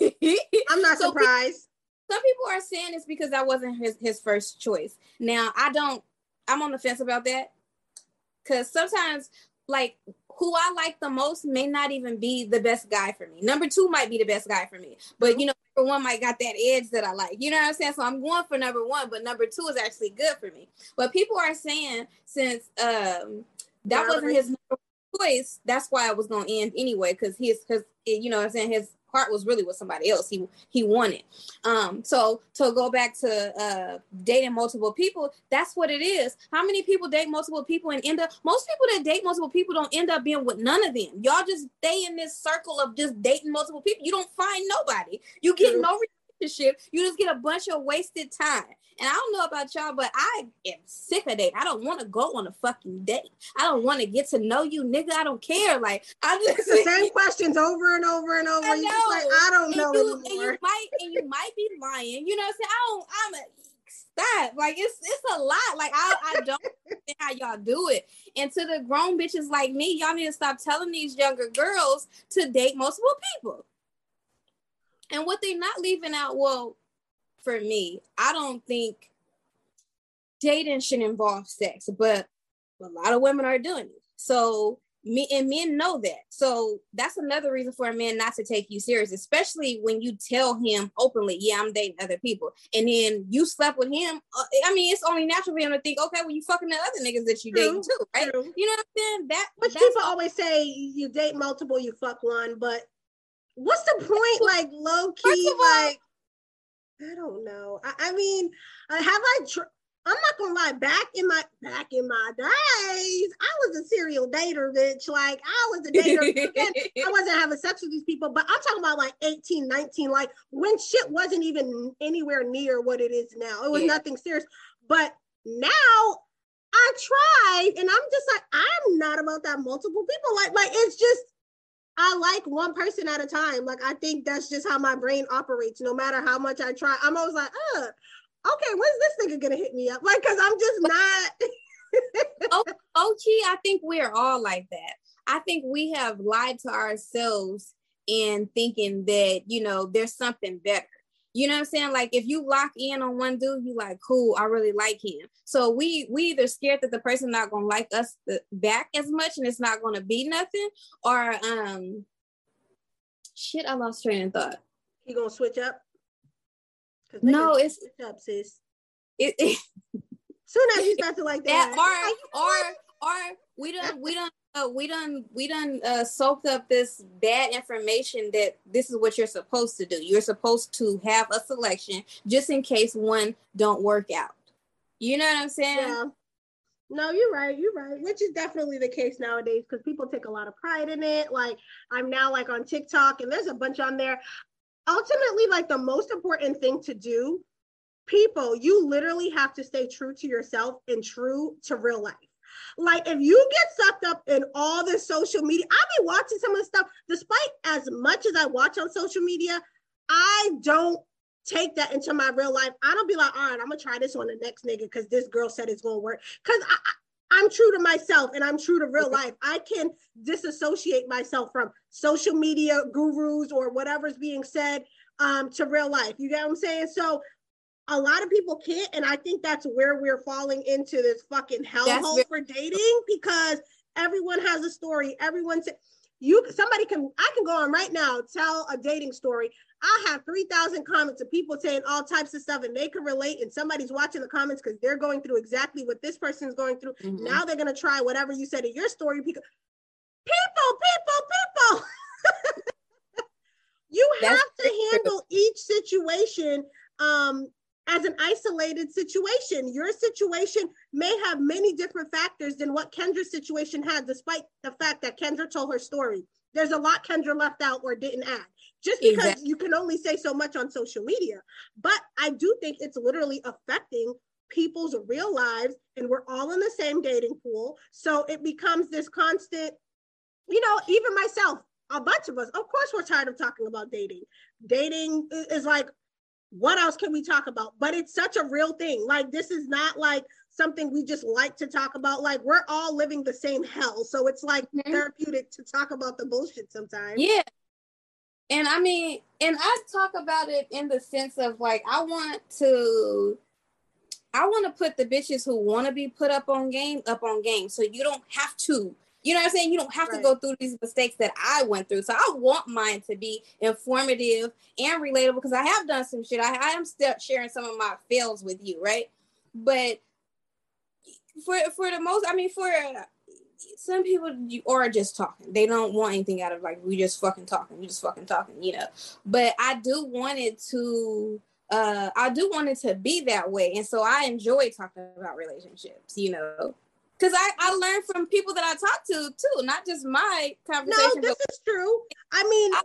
I'm not so surprised. People, some people are saying it's because that wasn't his his first choice. Now I don't. I'm on the fence about that because sometimes like who I like the most may not even be the best guy for me. Number two might be the best guy for me, but you know, number one might got that edge that I like. You know what I'm saying? So I'm going for number one, but number two is actually good for me. But people are saying since um that wasn't his choice, that's why I was gonna end anyway, because his because you know what I'm saying his heart was really with somebody else. He he wanted. Um, so to go back to uh dating multiple people, that's what it is. How many people date multiple people and end up most people that date multiple people don't end up being with none of them. Y'all just stay in this circle of just dating multiple people. You don't find nobody. You get no relationship. You just get a bunch of wasted time. And I don't know about y'all, but I am sick of dating. I don't want to go on a fucking date. I don't want to get to know you, nigga. I don't care. Like I just the same questions over and over and over. I know. just like I don't and know you, anymore. And you might and you might be lying. You know what I'm saying? I don't. I'm a stop. Like it's it's a lot. Like I I don't understand how y'all do it. And to the grown bitches like me, y'all need to stop telling these younger girls to date multiple people. And what they're not leaving out, well, for me. I don't think dating should involve sex, but a lot of women are doing it. So me and men know that. So that's another reason for a man not to take you serious, especially when you tell him openly, "Yeah, I'm dating other people," and then you slept with him. Uh, I mean, it's only natural for him to think, "Okay, well, you fucking the other niggas that you dating too, right?" True. You know what I'm saying? That which people always say, you date multiple, you fuck one, but what's the point? Like low key, like I don't know. I, I mean, uh, have I? Tr- I'm not gonna lie. Back in my back in my days, I was a serial dater, bitch. Like I was a dater. Again, I wasn't having sex with these people, but I'm talking about like 18, 19, like when shit wasn't even anywhere near what it is now. It was yeah. nothing serious. But now I tried, and I'm just like, I'm not about that multiple people. Like, like it's just I like one person at a time. Like I think that's just how my brain operates. No matter how much I try, I'm always like, uh, okay, when's this nigga gonna hit me up? Like, cause I'm just not. oh, OG, I think we're all like that. I think we have lied to ourselves in thinking that you know there's something better. You know what I'm saying? Like if you lock in on one dude, you like, cool, I really like him. So we we either scared that the person not gonna like us the, back as much and it's not gonna be nothing, or um shit, I lost train of thought. He gonna switch up? No, it's switch up, sis. It, it soon as you start to like that, or or or we don't we don't uh, we done we done uh, soaked up this bad information that this is what you're supposed to do. You're supposed to have a selection just in case one don't work out. You know what I'm saying? Yeah. No, you're right. You're right. Which is definitely the case nowadays because people take a lot of pride in it. Like I'm now like on TikTok and there's a bunch on there. Ultimately, like the most important thing to do, people, you literally have to stay true to yourself and true to real life. Like if you get sucked up in all this social media, I'll be watching some of the stuff, despite as much as I watch on social media, I don't take that into my real life. I don't be like, all right, I'm gonna try this on the next nigga because this girl said it's gonna work. Cause I, I, am true to myself and I'm true to real life. I can disassociate myself from social media gurus or whatever's being said um, to real life. You get what I'm saying? So a lot of people can't, and I think that's where we're falling into this fucking hellhole for dating because everyone has a story. Everyone said you somebody can I can go on right now tell a dating story. I have 3,000 comments of people saying all types of stuff and they can relate and somebody's watching the comments because they're going through exactly what this person is going through. Mm-hmm. Now they're going to try whatever you said in your story. People, people, people, people. you That's have to handle each situation um, as an isolated situation. Your situation may have many different factors than what Kendra's situation had, despite the fact that Kendra told her story. There's a lot Kendra left out or didn't add, just because exactly. you can only say so much on social media. But I do think it's literally affecting people's real lives, and we're all in the same dating pool. So it becomes this constant, you know, even myself, a bunch of us, of course, we're tired of talking about dating. Dating is like what else can we talk about? But it's such a real thing. Like, this is not like something we just like to talk about. Like, we're all living the same hell. So it's like mm-hmm. therapeutic to talk about the bullshit sometimes. Yeah. And I mean, and I talk about it in the sense of like, I want to. I want to put the bitches who want to be put up on game up on game so you don't have to you know what I'm saying? You don't have right. to go through these mistakes that I went through. So I want mine to be informative and relatable because I have done some shit. I, I am still sharing some of my fails with you, right? But for for the most, I mean, for some people you are just talking. They don't want anything out of like we just fucking talking. We just fucking talking, you know. But I do want it to uh I do want it to be that way. And so I enjoy talking about relationships, you know because I, I learned from people that I talk to too, not just my conversation. No, this is true. I mean, I,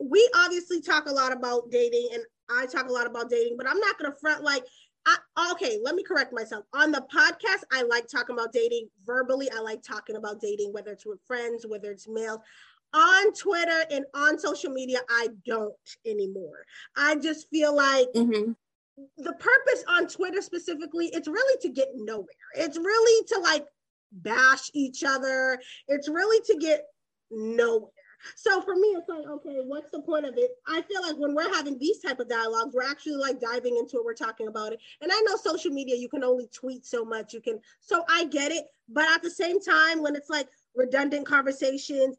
we obviously talk a lot about dating, and I talk a lot about dating, but I'm not gonna front like. I, okay, let me correct myself. On the podcast, I like talking about dating verbally. I like talking about dating, whether it's with friends, whether it's males. On Twitter and on social media, I don't anymore. I just feel like mm-hmm the purpose on Twitter specifically, it's really to get nowhere. It's really to like bash each other. It's really to get nowhere. So for me, it's like, okay, what's the point of it? I feel like when we're having these type of dialogues, we're actually like diving into it. We're talking about it. And I know social media, you can only tweet so much. You can, so I get it. But at the same time, when it's like redundant conversations,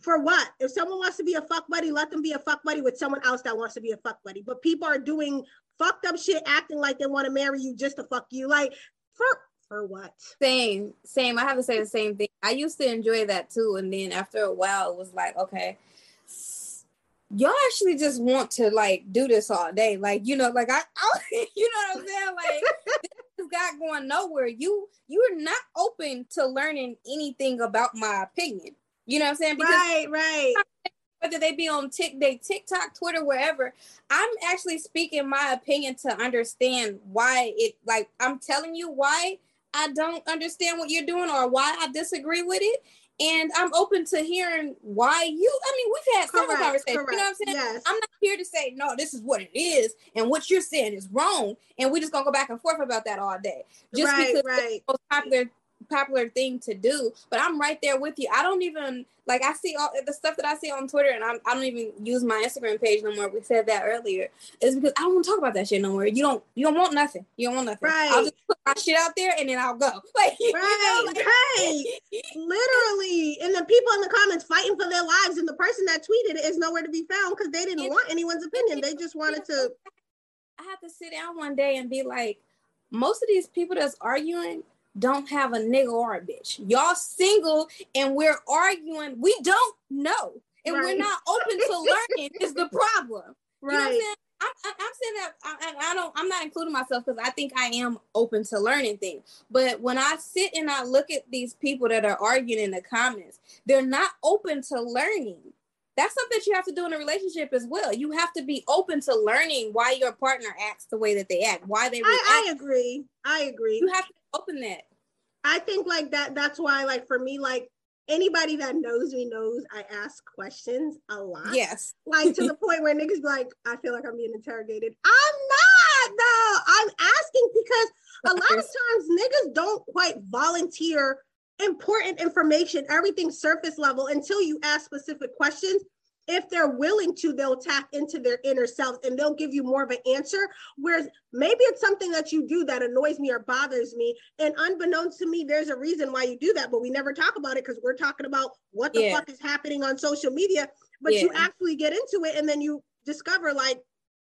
for what? If someone wants to be a fuck buddy, let them be a fuck buddy with someone else that wants to be a fuck buddy. But people are doing fucked up shit acting like they want to marry you just to fuck you. Like for for what? Same, same. I have to say the same thing. I used to enjoy that too, and then after a while, it was like, okay, y'all actually just want to like do this all day, like you know, like I, I you know what I'm saying, like. this got going nowhere. You you're not open to learning anything about my opinion. You know what I'm saying? Because right, right whether they be on Tik, they TikTok, Twitter, wherever. I'm actually speaking my opinion to understand why it. Like I'm telling you why I don't understand what you're doing or why I disagree with it. And I'm open to hearing why you. I mean, we've had several conversations. Correct. You know what I'm saying? Yes. I'm not here to say no. This is what it is, and what you're saying is wrong, and we're just gonna go back and forth about that all day. Just right, because right. the most popular popular thing to do. But I'm right there with you. I don't even like I see all the stuff that I see on Twitter, and I'm, I don't even use my Instagram page no more. We said that earlier. Is because I don't want to talk about that shit no more. You don't you don't want nothing. You don't want nothing. Right. I'll just put my shit out there and then I'll go. Like right, you know, like, right. Literally, and the people in the comments fighting for their lives, and the person that tweeted it is nowhere to be found because they didn't want anyone's opinion. They just wanted to. I had to sit down one day and be like, most of these people that's arguing don't have a nigga or a bitch. Y'all single and we're arguing. We don't know. And right. we're not open to learning is the problem. Right. You know what I'm saying? I'm, I'm, saying that I, I, don't I'm not including myself because I think I am open to learning things. But when I sit and I look at these people that are arguing in the comments, they're not open to learning that's something that you have to do in a relationship as well. You have to be open to learning why your partner acts the way that they act, why they react. I, I agree. I agree. You have to open that. I think like that. That's why, like for me, like anybody that knows me knows I ask questions a lot. Yes. Like to the point where niggas like, I feel like I'm being interrogated. I'm not though. I'm asking because a lot of times niggas don't quite volunteer important information, everything surface level until you ask specific questions. If they're willing to, they'll tap into their inner self and they'll give you more of an answer. Whereas maybe it's something that you do that annoys me or bothers me. And unbeknownst to me, there's a reason why you do that, but we never talk about it because we're talking about what the yeah. fuck is happening on social media. But yeah. you actually get into it and then you discover like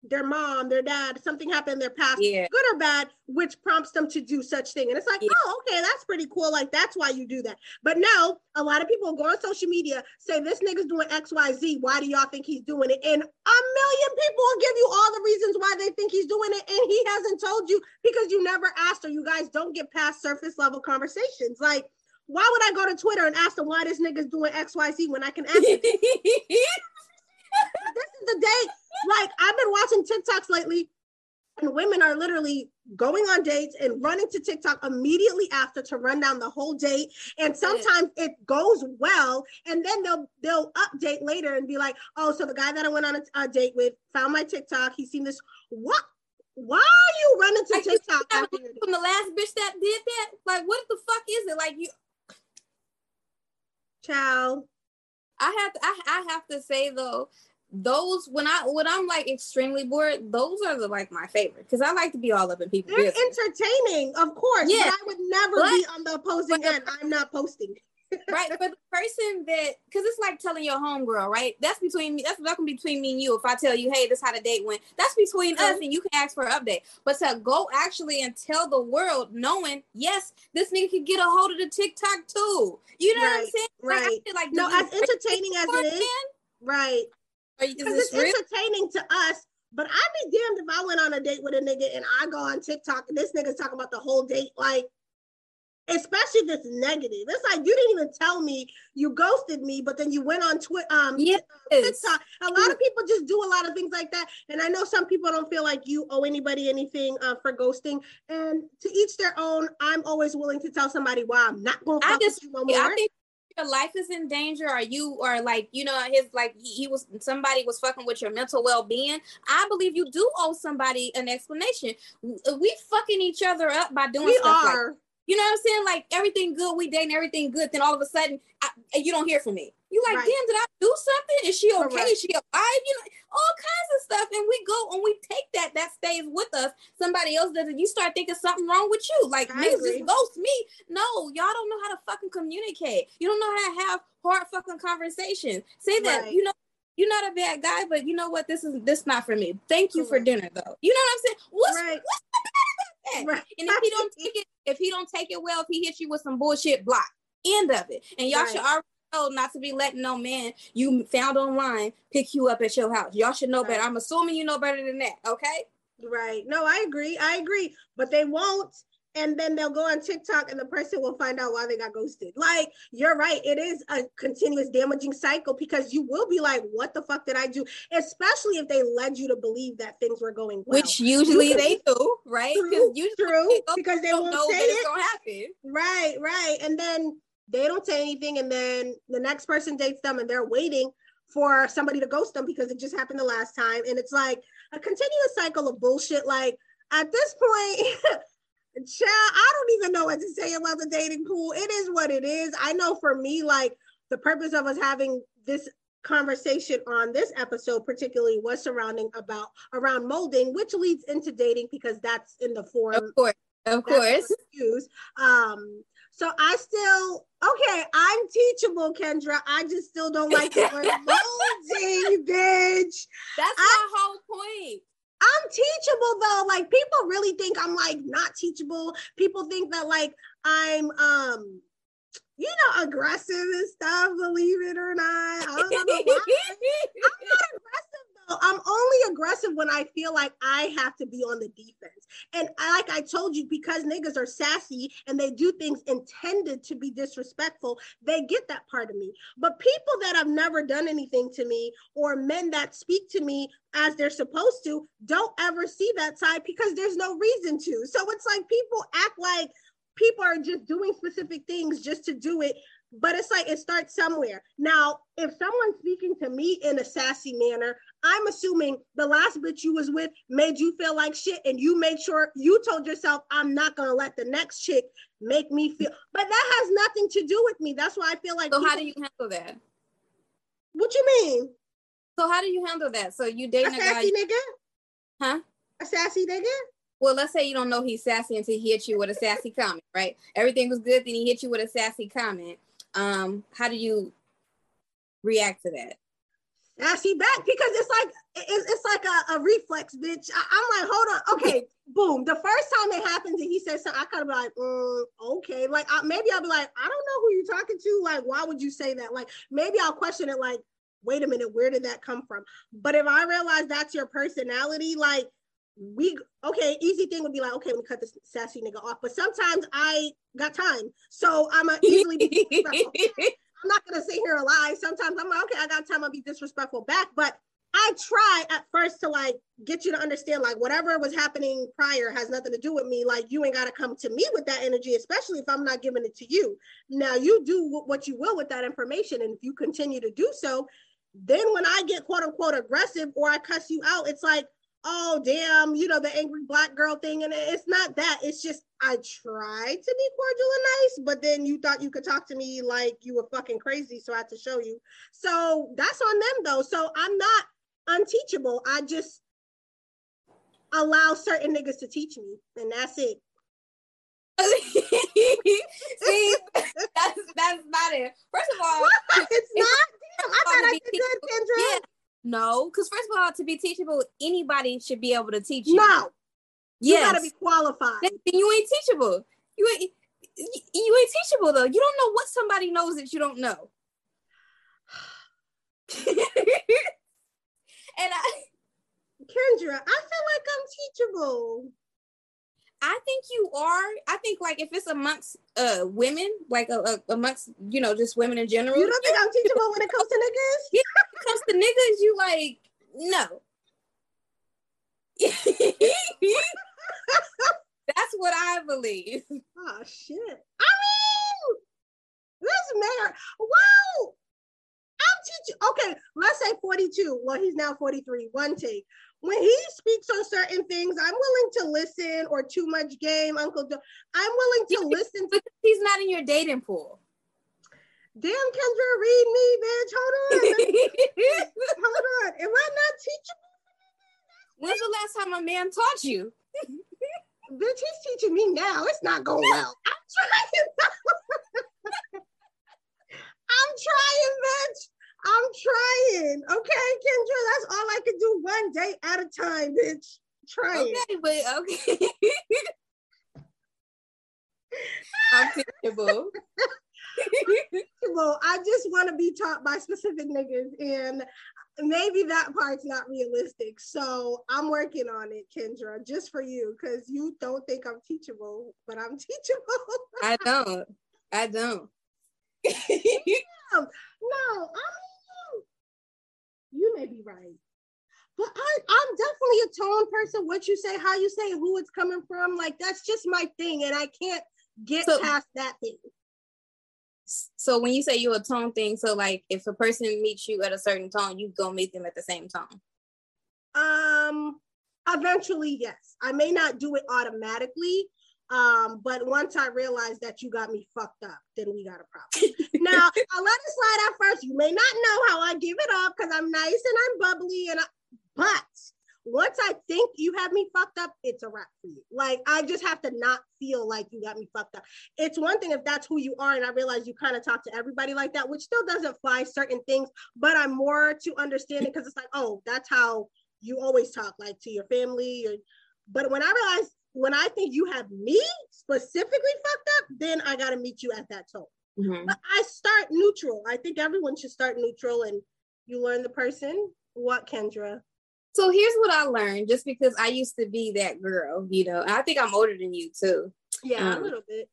their mom, their dad, something happened in their past, yeah. good or bad, which prompts them to do such thing. And it's like, yeah. oh, okay, that's pretty cool. Like that's why you do that. But now a lot of people go on social media, say this nigga's doing X, Y, Z. Why do y'all think he's doing it? And a million people will give you all the reasons why they think he's doing it, and he hasn't told you because you never asked, or you guys don't get past surface level conversations. Like, why would I go to Twitter and ask them why this nigga's doing X, Y, Z when I can ask? this is the day like I've been watching TikToks lately, and women are literally going on dates and running to TikTok immediately after to run down the whole date. And sometimes it goes well, and then they'll they'll update later and be like, "Oh, so the guy that I went on a, a date with found my TikTok. He's seen this. What? Why are you running to TikTok from the last bitch that did that? Like, what the fuck is it? Like you, child." I have to, I, I have to say though those when I when I'm like extremely bored, those are the like my favorite because I like to be all up in people. They're business. entertaining, of course. Yeah, I would never but, be on the opposing end. I'm not posting. Right, but the person that because it's like telling your homegirl, right? That's between me. That's not gonna be between me and you. If I tell you, hey, this how the date went, that's between mm-hmm. us, and you can ask for an update. But to go actually and tell the world, knowing yes, this nigga can get a hold of the TikTok too. You know right, what I'm saying? Right. Like, like no, as entertaining as it is. Right. Because it's real? entertaining to us. But I'd be damned if I went on a date with a nigga and I go on TikTok and this nigga's talking about the whole date. Like, especially this negative. It's like you didn't even tell me you ghosted me, but then you went on Twitter, um, yes. TikTok. A lot of people just do a lot of things like that, and I know some people don't feel like you owe anybody anything uh, for ghosting. And to each their own. I'm always willing to tell somebody why I'm not going to fuck just, with you no more. I think your life is in danger or you or like you know his like he, he, was somebody was fucking with your mental well-being i believe you do owe somebody an explanation we fucking each other up by doing we stuff are. like you know what i'm saying like everything good we dating everything good then all of a sudden I, you don't hear from me you like, right. damn, did I do something? Is she okay? Correct. Is she alive? You know, all kinds of stuff. And we go and we take that, that stays with us. Somebody else does it. You start thinking something wrong with you. Like, niggas just ghost me. No, y'all don't know how to fucking communicate. You don't know how to have hard fucking conversations. Say that, right. you know, you're not a bad guy, but you know what? This is this not for me. Thank you Correct. for dinner though. You know what I'm saying? What's, right. what's the bad that? Right. And if he don't take it, if he don't take it well, if he hits you with some bullshit, block. End of it. And y'all should already know not to be letting no man you found online pick you up at your house. Y'all should know right. better. I'm assuming you know better than that. Okay. Right. No, I agree. I agree. But they won't. And then they'll go on TikTok and the person will find out why they got ghosted. Like, you're right. It is a continuous damaging cycle because you will be like, what the fuck did I do? Especially if they led you to believe that things were going well. Which usually they do, right? True, true because they won't know say it. Gonna happen. Right, right. And then they don't say anything and then the next person dates them and they're waiting for somebody to ghost them because it just happened the last time and it's like a continuous cycle of bullshit like at this point Child, I don't even know what to say about the dating pool. It is what it is. I know for me, like the purpose of us having this conversation on this episode particularly was surrounding about around molding which leads into dating because that's in the form of course of course. use um so i still okay i'm teachable kendra. I just still don't like the word molding bitch. That's my whole point I'm teachable though. Like people really think I'm like not teachable. People think that like I'm um you know aggressive and stuff, believe it or not. I don't know why. I'm not aggressive. I'm only aggressive when I feel like I have to be on the defense. And I, like I told you, because niggas are sassy and they do things intended to be disrespectful, they get that part of me. But people that have never done anything to me or men that speak to me as they're supposed to don't ever see that side because there's no reason to. So it's like people act like people are just doing specific things just to do it but it's like it starts somewhere now if someone's speaking to me in a sassy manner i'm assuming the last bitch you was with made you feel like shit and you made sure you told yourself i'm not gonna let the next chick make me feel but that has nothing to do with me. That's why i feel like so people, how do you handle that? What you mean? So how do you handle that? So you dating a sassy guy nigga? Huh? A sassy nigga? Well, let's say you don't know he's sassy until he hits you with a sassy comment, right? Everything was good, then he hit you with a sassy comment. Um, how do you react to that? Sassy back because it's like it's, it's like a, a reflex, bitch. I, am like, hold on, okay, boom. The first time it happens and he says something, I kind of be like, mm, okay, like I, maybe I'll be like, I don't know who you're talking to. Like, why would you say that? Like, maybe I'll question it. Like, wait a minute, where did that come from? But if I realize that's your personality, like we okay, easy thing would be like, okay, let me cut this sassy nigga off. But sometimes I got time. So I'm a easily I'm not gonna sit here and lie. Sometimes I'm like, okay, I got time, I'll be disrespectful back. But I try at first to like get you to understand like whatever was happening prior has nothing to do with me. Like you ain't gotta come to me with that energy, especially if I'm not giving it to you. Now you do what you will with that information, and if you continue to do so, then when I get quote unquote aggressive or I cuss you out, it's like, oh damn, you know, the angry black girl thing. And it's not that. It's just I tried to be cordial and nice, but then you thought you could talk to me like you were fucking crazy. So I had to show you. So that's on them though. So I'm not unteachable. I just allow certain niggas to teach me, and that's it. See, that's that's not it. First of all, it's not. Damn, I thought I did good, Kendra. Yeah, no, because first of all, to be teachable, anybody should be able to teach you. No. Yes. You gotta be qualified. Then you ain't teachable. You ain't you ain't teachable though. You don't know what somebody knows that you don't know. and I Kendra, I feel like I'm teachable. I think you are. I think like if it's amongst uh women, like uh, uh, amongst you know just women in general. You don't think I'm teachable when it comes to niggas? Yeah, when it comes to niggas, you like no. That's what I believe. Oh shit! I mean, this mayor. Wow. I'm teaching. Okay, let's say 42. Well, he's now 43. One take when he speaks on certain things, I'm willing to listen or too much game, Uncle Joe. I'm willing to listen to he's not in your dating pool. Damn, Kendra, read me, bitch. Hold on. Hold on. Am I not teachable? When's the last time a man taught you? bitch, he's teaching me now. It's not going well. I'm trying. I'm trying, bitch. I'm trying. Okay, Kendra, that's all I can do one day at a time, bitch. Trying. Okay, but okay. I'm teachable. well, I just want to be taught by specific niggas, and maybe that part's not realistic. So I'm working on it, Kendra, just for you, because you don't think I'm teachable, but I'm teachable. I don't. I don't. no, no, I'm you may be right. But I, I'm definitely a tone person. What you say, how you say, who it's coming from, like that's just my thing, and I can't get so, past that thing. So when you say you're a tone thing, so like if a person meets you at a certain tone, you go meet them at the same tone. Um, eventually, yes. I may not do it automatically. Um, but once I realized that you got me fucked up, then we got a problem. now I'll let it slide at first. You may not know how I give it up because I'm nice and I'm bubbly and I, but once I think you have me fucked up, it's a wrap for you. Like I just have to not feel like you got me fucked up. It's one thing if that's who you are, and I realize you kind of talk to everybody like that, which still doesn't fly certain things, but I'm more to understand it because it's like, oh, that's how you always talk, like to your family. Or, but when I realize when I think you have me specifically fucked up, then I got to meet you at that tone. Mm-hmm. But I start neutral. I think everyone should start neutral and you learn the person. What, Kendra? So here's what I learned just because I used to be that girl, you know, I think I'm older than you too. Yeah, um, a little bit.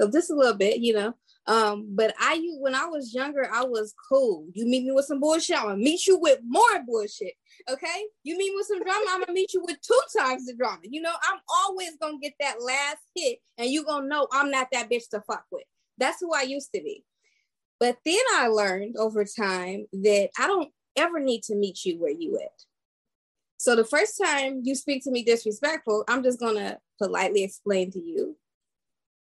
So just a little bit, you know. Um, but I you when I was younger, I was cool. You meet me with some bullshit, I'm gonna meet you with more bullshit. Okay, you meet me with some drama, I'm gonna meet you with two times the drama. You know, I'm always gonna get that last hit, and you gonna know I'm not that bitch to fuck with. That's who I used to be. But then I learned over time that I don't ever need to meet you where you at. So the first time you speak to me disrespectful, I'm just gonna politely explain to you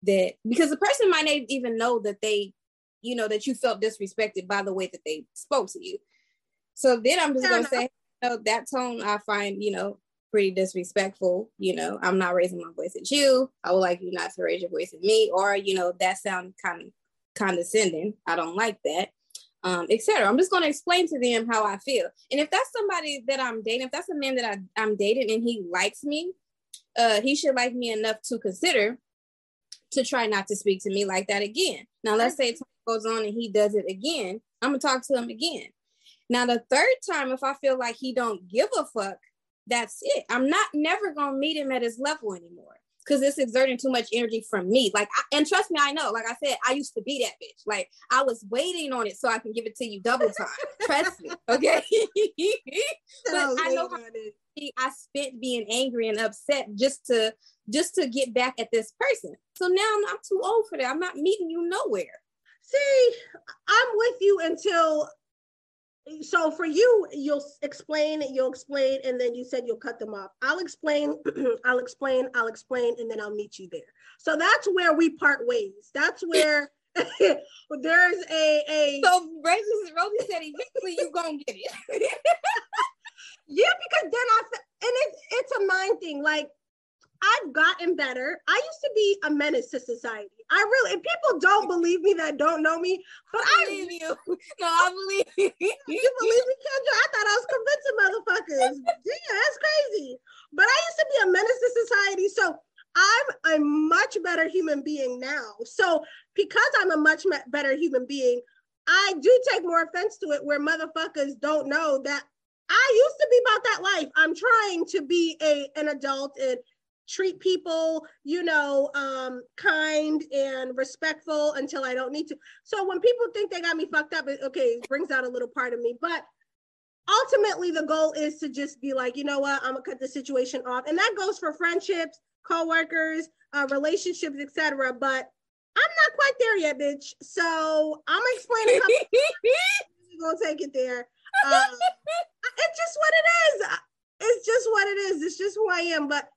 that because the person might not even know that they, you know, that you felt disrespected by the way that they spoke to you. So then I'm just gonna say, you know, that tone I find, you know, pretty disrespectful. You know, I'm not raising my voice at you. I would like you not to raise your voice at me, or you know, that sound kind of condescending. I don't like that. Um, etc. I'm just going to explain to them how I feel. And if that's somebody that I'm dating, if that's a man that I, I'm dating and he likes me, uh, he should like me enough to consider to try not to speak to me like that again. Now, let's say time goes on and he does it again. I'm gonna talk to him again. Now, the third time, if I feel like he don't give a fuck, that's it. I'm not never gonna meet him at his level anymore because it's exerting too much energy from me. Like, I, and trust me, I know. Like I said, I used to be that bitch. Like I was waiting on it so I can give it to you double time. trust me, okay? but I know how I spent being angry and upset just to just to get back at this person. So now I'm not too old for that. I'm not meeting you nowhere. See, I'm with you until so for you, you'll explain, you'll explain, and then you said you'll cut them off. I'll explain, I'll explain, I'll explain, and then I'll meet you there. So that's where we part ways. That's where there's a a. So Rosey, Rosey said eventually you're gonna get it. yeah, because then I and it's it's a mind thing. Like I've gotten better. I used to be a menace to society. I really, people don't believe me that don't know me, but I, believe you. No, I believe you. you believe me, Kendra? I thought I was convincing motherfuckers. yeah, that's crazy. But I used to be a menace to society. So I'm a much better human being now. So because I'm a much better human being, I do take more offense to it where motherfuckers don't know that I used to be about that life. I'm trying to be a an adult and treat people, you know, um, kind and respectful until I don't need to. So when people think they got me fucked up, it, okay, it brings out a little part of me. But ultimately, the goal is to just be like, you know what, I'm gonna cut the situation off, and that goes for friendships, coworkers, uh, relationships, etc. But I'm not quite there yet, bitch. So I'm explaining. How we're gonna take it there. Um, it's just what it is. It's just what it is. It's just who I am. But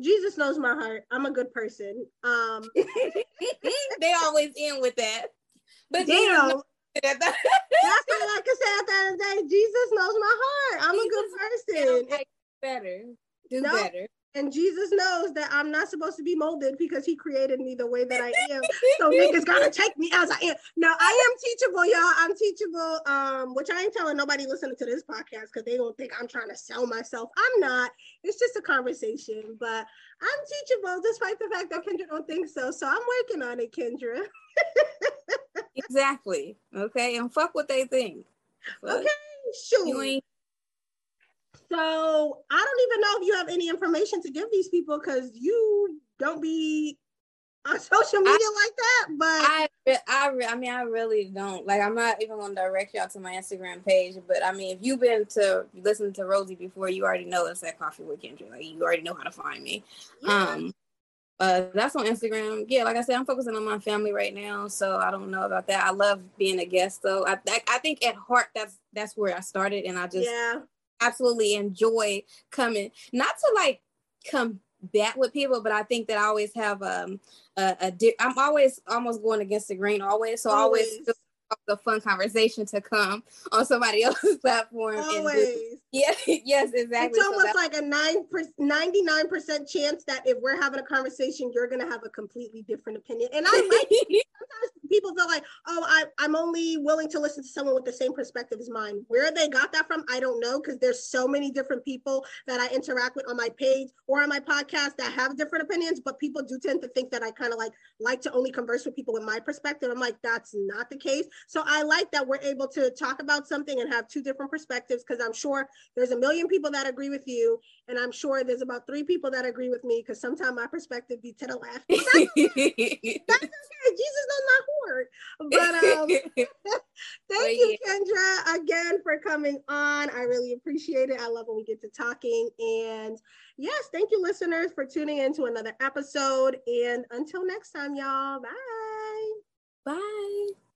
Jesus knows my heart. I'm a good person. Um they always end with that. But Damn. That's what I like say at the end of the day. Jesus knows my heart. I'm Jesus a good person. Better. Do no, better. And Jesus knows that I'm not supposed to be molded because he created me the way that I am. so niggas gotta take me as I am. Now I am teachable, y'all. I'm teachable. Um, which I ain't telling nobody listening to this podcast because they don't think I'm trying to sell myself. I'm not. It's just a conversation, but I'm teachable despite the fact that Kendra don't think so. So I'm working on it, Kendra. exactly. Okay. And fuck what they think. But okay, sure. You ain't so I don't even know if you have any information to give these people because you don't be on social media I, like that. But I, I, I mean, I really don't. Like, I'm not even going to direct y'all to my Instagram page. But I mean, if you've been to listen to Rosey before, you already know it's at Coffee with Kendra. Like, you already know how to find me. Yeah. Um, uh, that's on Instagram. Yeah, like I said, I'm focusing on my family right now, so I don't know about that. I love being a guest, though. I, I, I think at heart, that's that's where I started, and I just yeah absolutely enjoy coming, not to like come that with people, but I think that I always have um a, a di- I'm always almost going against the grain always. So always, always a fun conversation to come on somebody else's platform. Always. yeah, yes, exactly. It's almost so like a nine 99% chance that if we're having a conversation, you're gonna have a completely different opinion. And I like sometimes people feel like, oh, I, I'm only willing to listen to someone with the same perspective as mine. Where they got that from, I don't know, because there's so many different people that I interact with on my page or on my podcast that have different opinions, but people do tend to think that I kind of like like to only converse with people with my perspective. I'm like, that's not the case. So I like that we're able to talk about something and have two different perspectives because I'm sure there's a million people that agree with you. And I'm sure there's about three people that agree with me because sometimes my perspective be to the left. That's, okay. Jesus knows my But um, thank you, Kendra, again for coming on. I really appreciate it. I love when we get to talking. And yes, thank you, listeners, for tuning in to another episode. And until next time, y'all. Bye. Bye.